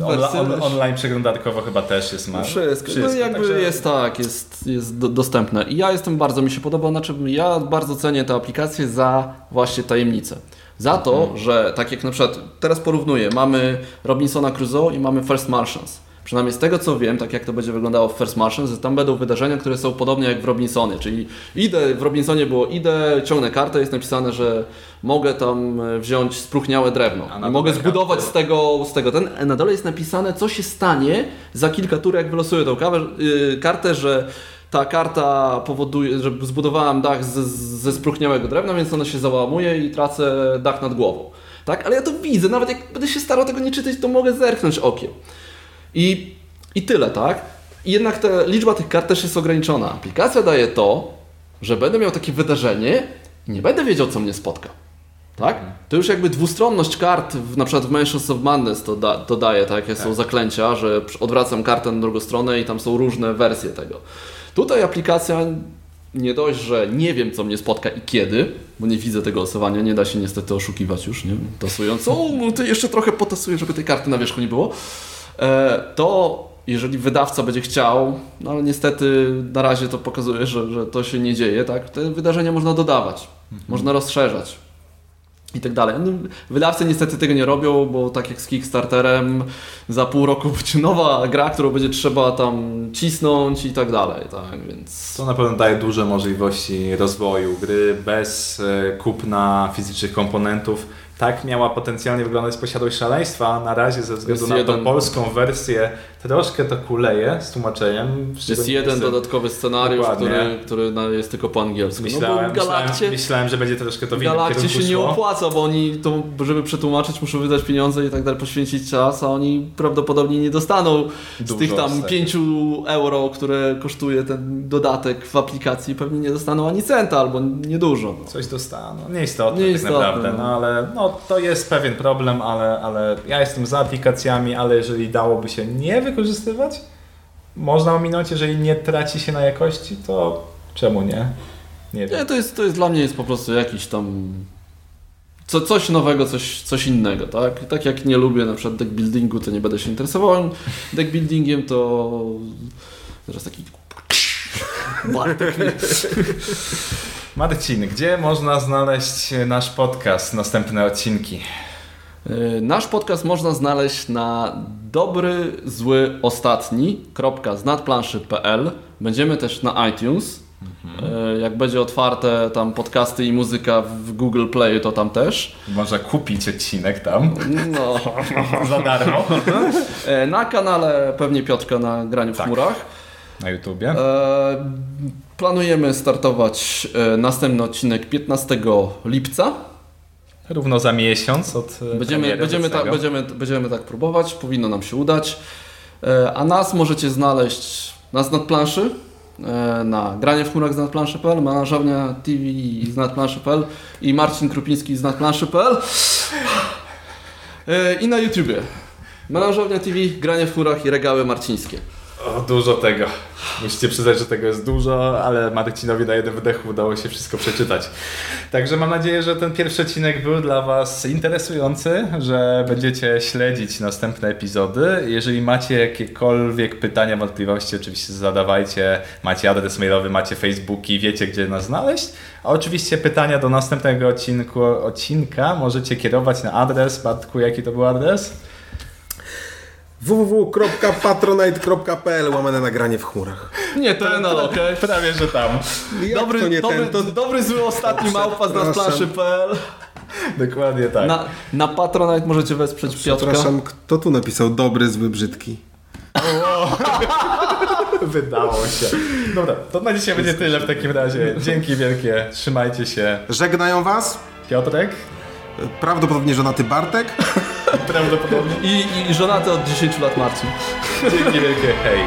e, Onla, wersję, on, online przeglądarkowo chyba też jest ma. Wszystko. No jakby także- jest tak, jest, jest do, dostępne. I ja jestem bardzo, mi się podoba, znaczy ja bardzo cenię tę aplikację za właśnie tajemnicę. Za to, Mhm. że tak jak na przykład, teraz porównuję, mamy Robinsona Crusoe i mamy First Martians. Przynajmniej z tego co wiem, tak jak to będzie wyglądało w First Martians, że tam będą wydarzenia, które są podobne jak w Robinsonie, czyli idę, w Robinsonie było idę, ciągnę kartę, jest napisane, że mogę tam e, wziąć spróchniałe drewno i mogę zbudować z tego, z tego ten, na dole jest napisane, co się stanie za kilka tur, jak wylosuję tą kawę, yy, kartę, że ta karta powoduje, że zbudowałem dach ze, ze spróchniałego drewna, więc ona się załamuje i tracę dach nad głową. Tak? Ale ja to widzę, nawet jak będę się starał tego nie czytać, to mogę zerknąć okiem. I, i tyle, tak? I jednak ta liczba tych kart też jest ograniczona. Aplikacja daje to, że będę miał takie wydarzenie i nie będę wiedział, co mnie spotka. Tak? To już jakby dwustronność kart, w, na przykład w Mansions of Madness to, da, to daje, tak? Jakie są zaklęcia, że odwracam kartę na drugą stronę i tam są różne wersje tego. Tutaj aplikacja nie dość, że nie wiem, co mnie spotka i kiedy, bo nie widzę tego losowania, nie da się niestety oszukiwać już, nie? Tasując, o, no to jeszcze trochę potasuję, żeby tej karty na wierzchu nie było, e, to jeżeli wydawca będzie chciał, no ale niestety na razie to pokazuje, że, że to się nie dzieje, tak? Te wydarzenia można dodawać, można rozszerzać i tak dalej. No, wydawcy niestety tego nie robią, bo tak jak z Kickstarterem za pół roku [LAUGHS] będzie nowa gra, którą będzie trzeba tam cisnąć i tak dalej, tak, więc... To na pewno daje duże możliwości rozwoju gry bez e, kupna fizycznych komponentów. Tak miała potencjalnie wyglądać Posiadłość Szaleństwa, na razie ze względu na tą polską wersję troszkę to kuleje z tłumaczeniem. Jest jeden dodatkowy scenariusz, Dokładnie. który, który jest tylko po angielsku. Myślałem, no bo Galakcie, myślałem, myślałem, że będzie troszkę to w Galakcie się nie szło. opłaca, bo oni, to, żeby przetłumaczyć, muszą wydać pieniądze i tak dalej, poświęcić czas, a oni prawdopodobnie nie dostaną z Dużo tych z tam tego. 5 euro, które kosztuje ten dodatek w aplikacji, pewnie nie dostaną ani centa albo niedużo. No. Coś dostaną. Nieistotne, Nieistotne, tak naprawdę. no. No ale no, to jest pewien problem, ale, ale ja jestem za aplikacjami, ale jeżeli dałoby się nie wykorzystywać, można ominąć, jeżeli nie traci się na jakości, to czemu nie? Nie wiem. Nie, to jest, to jest dla mnie jest po prostu jakiś tam co, coś nowego, coś, coś innego, tak? Tak jak nie lubię na przykład deck buildingu, to nie będę się interesował deck buildingiem, to teraz taki [LAUGHS] Bartek Marcin, gdzie można znaleźć nasz podcast, następne odcinki? Y, Nasz podcast można znaleźć na dobry, zły, ostatni .znadplanszy.pl Będziemy też na iTunes. Y, Jak będzie otwarte tam podcasty i muzyka w Google Play, to tam też. Można kupić odcinek tam No. [LAUGHS] za darmo E, Na kanale pewnie Piotrka na graniu w Tak. chmurach. na YouTubie. E, Planujemy startować następny odcinek 15 lipca. Równo za miesiąc od e, Będziemy, będziemy, tak, będziemy, będziemy tak próbować, powinno nam się udać. E, A nas możecie znaleźć nas nad planszy, e, na granie w chmurach z nadplanszy.pl, menażownia TV z nadplanszy.pl i Marcin Krupiński z nadplanszy.pl i na YouTubie. Menażownia TV, granie w chmurach i regały marcińskie. O, dużo tego. Musicie przyznać, że tego jest dużo, ale Marcinowi na jeden wydech udało się wszystko przeczytać. Także mam nadzieję, że ten pierwszy odcinek był dla Was interesujący, że będziecie śledzić następne epizody. Jeżeli macie jakiekolwiek pytania, wątpliwości, oczywiście zadawajcie. Macie adres mailowy, macie Facebooki, wiecie gdzie nas znaleźć. A oczywiście pytania do następnego odcinku, odcinka możecie kierować na adres. Bartku, jaki to był adres? www.patronite.pl łamane nagranie w chmurach. Nie ten, ale okej. Prawie, że tam. Jak Dobry, to nie dobry, ten, to... dobry, zły, ostatni małpa z nadplanszy.pl Dokładnie tak. na, na Patronite możecie wesprzeć Piotrka. Przepraszam, kto tu napisał dobry, zły, brzydki? [LAUGHS] Wydało się. Dobra, to na dzisiaj będzie tyle w takim razie. Dzięki wielkie, trzymajcie się. Żegnają Was Piotrek? prawdopodobnie żonaty Bartek. Prawdopodobnie. I, I żonaty od 10 lat Marcin. Dzięki wielkie, hej.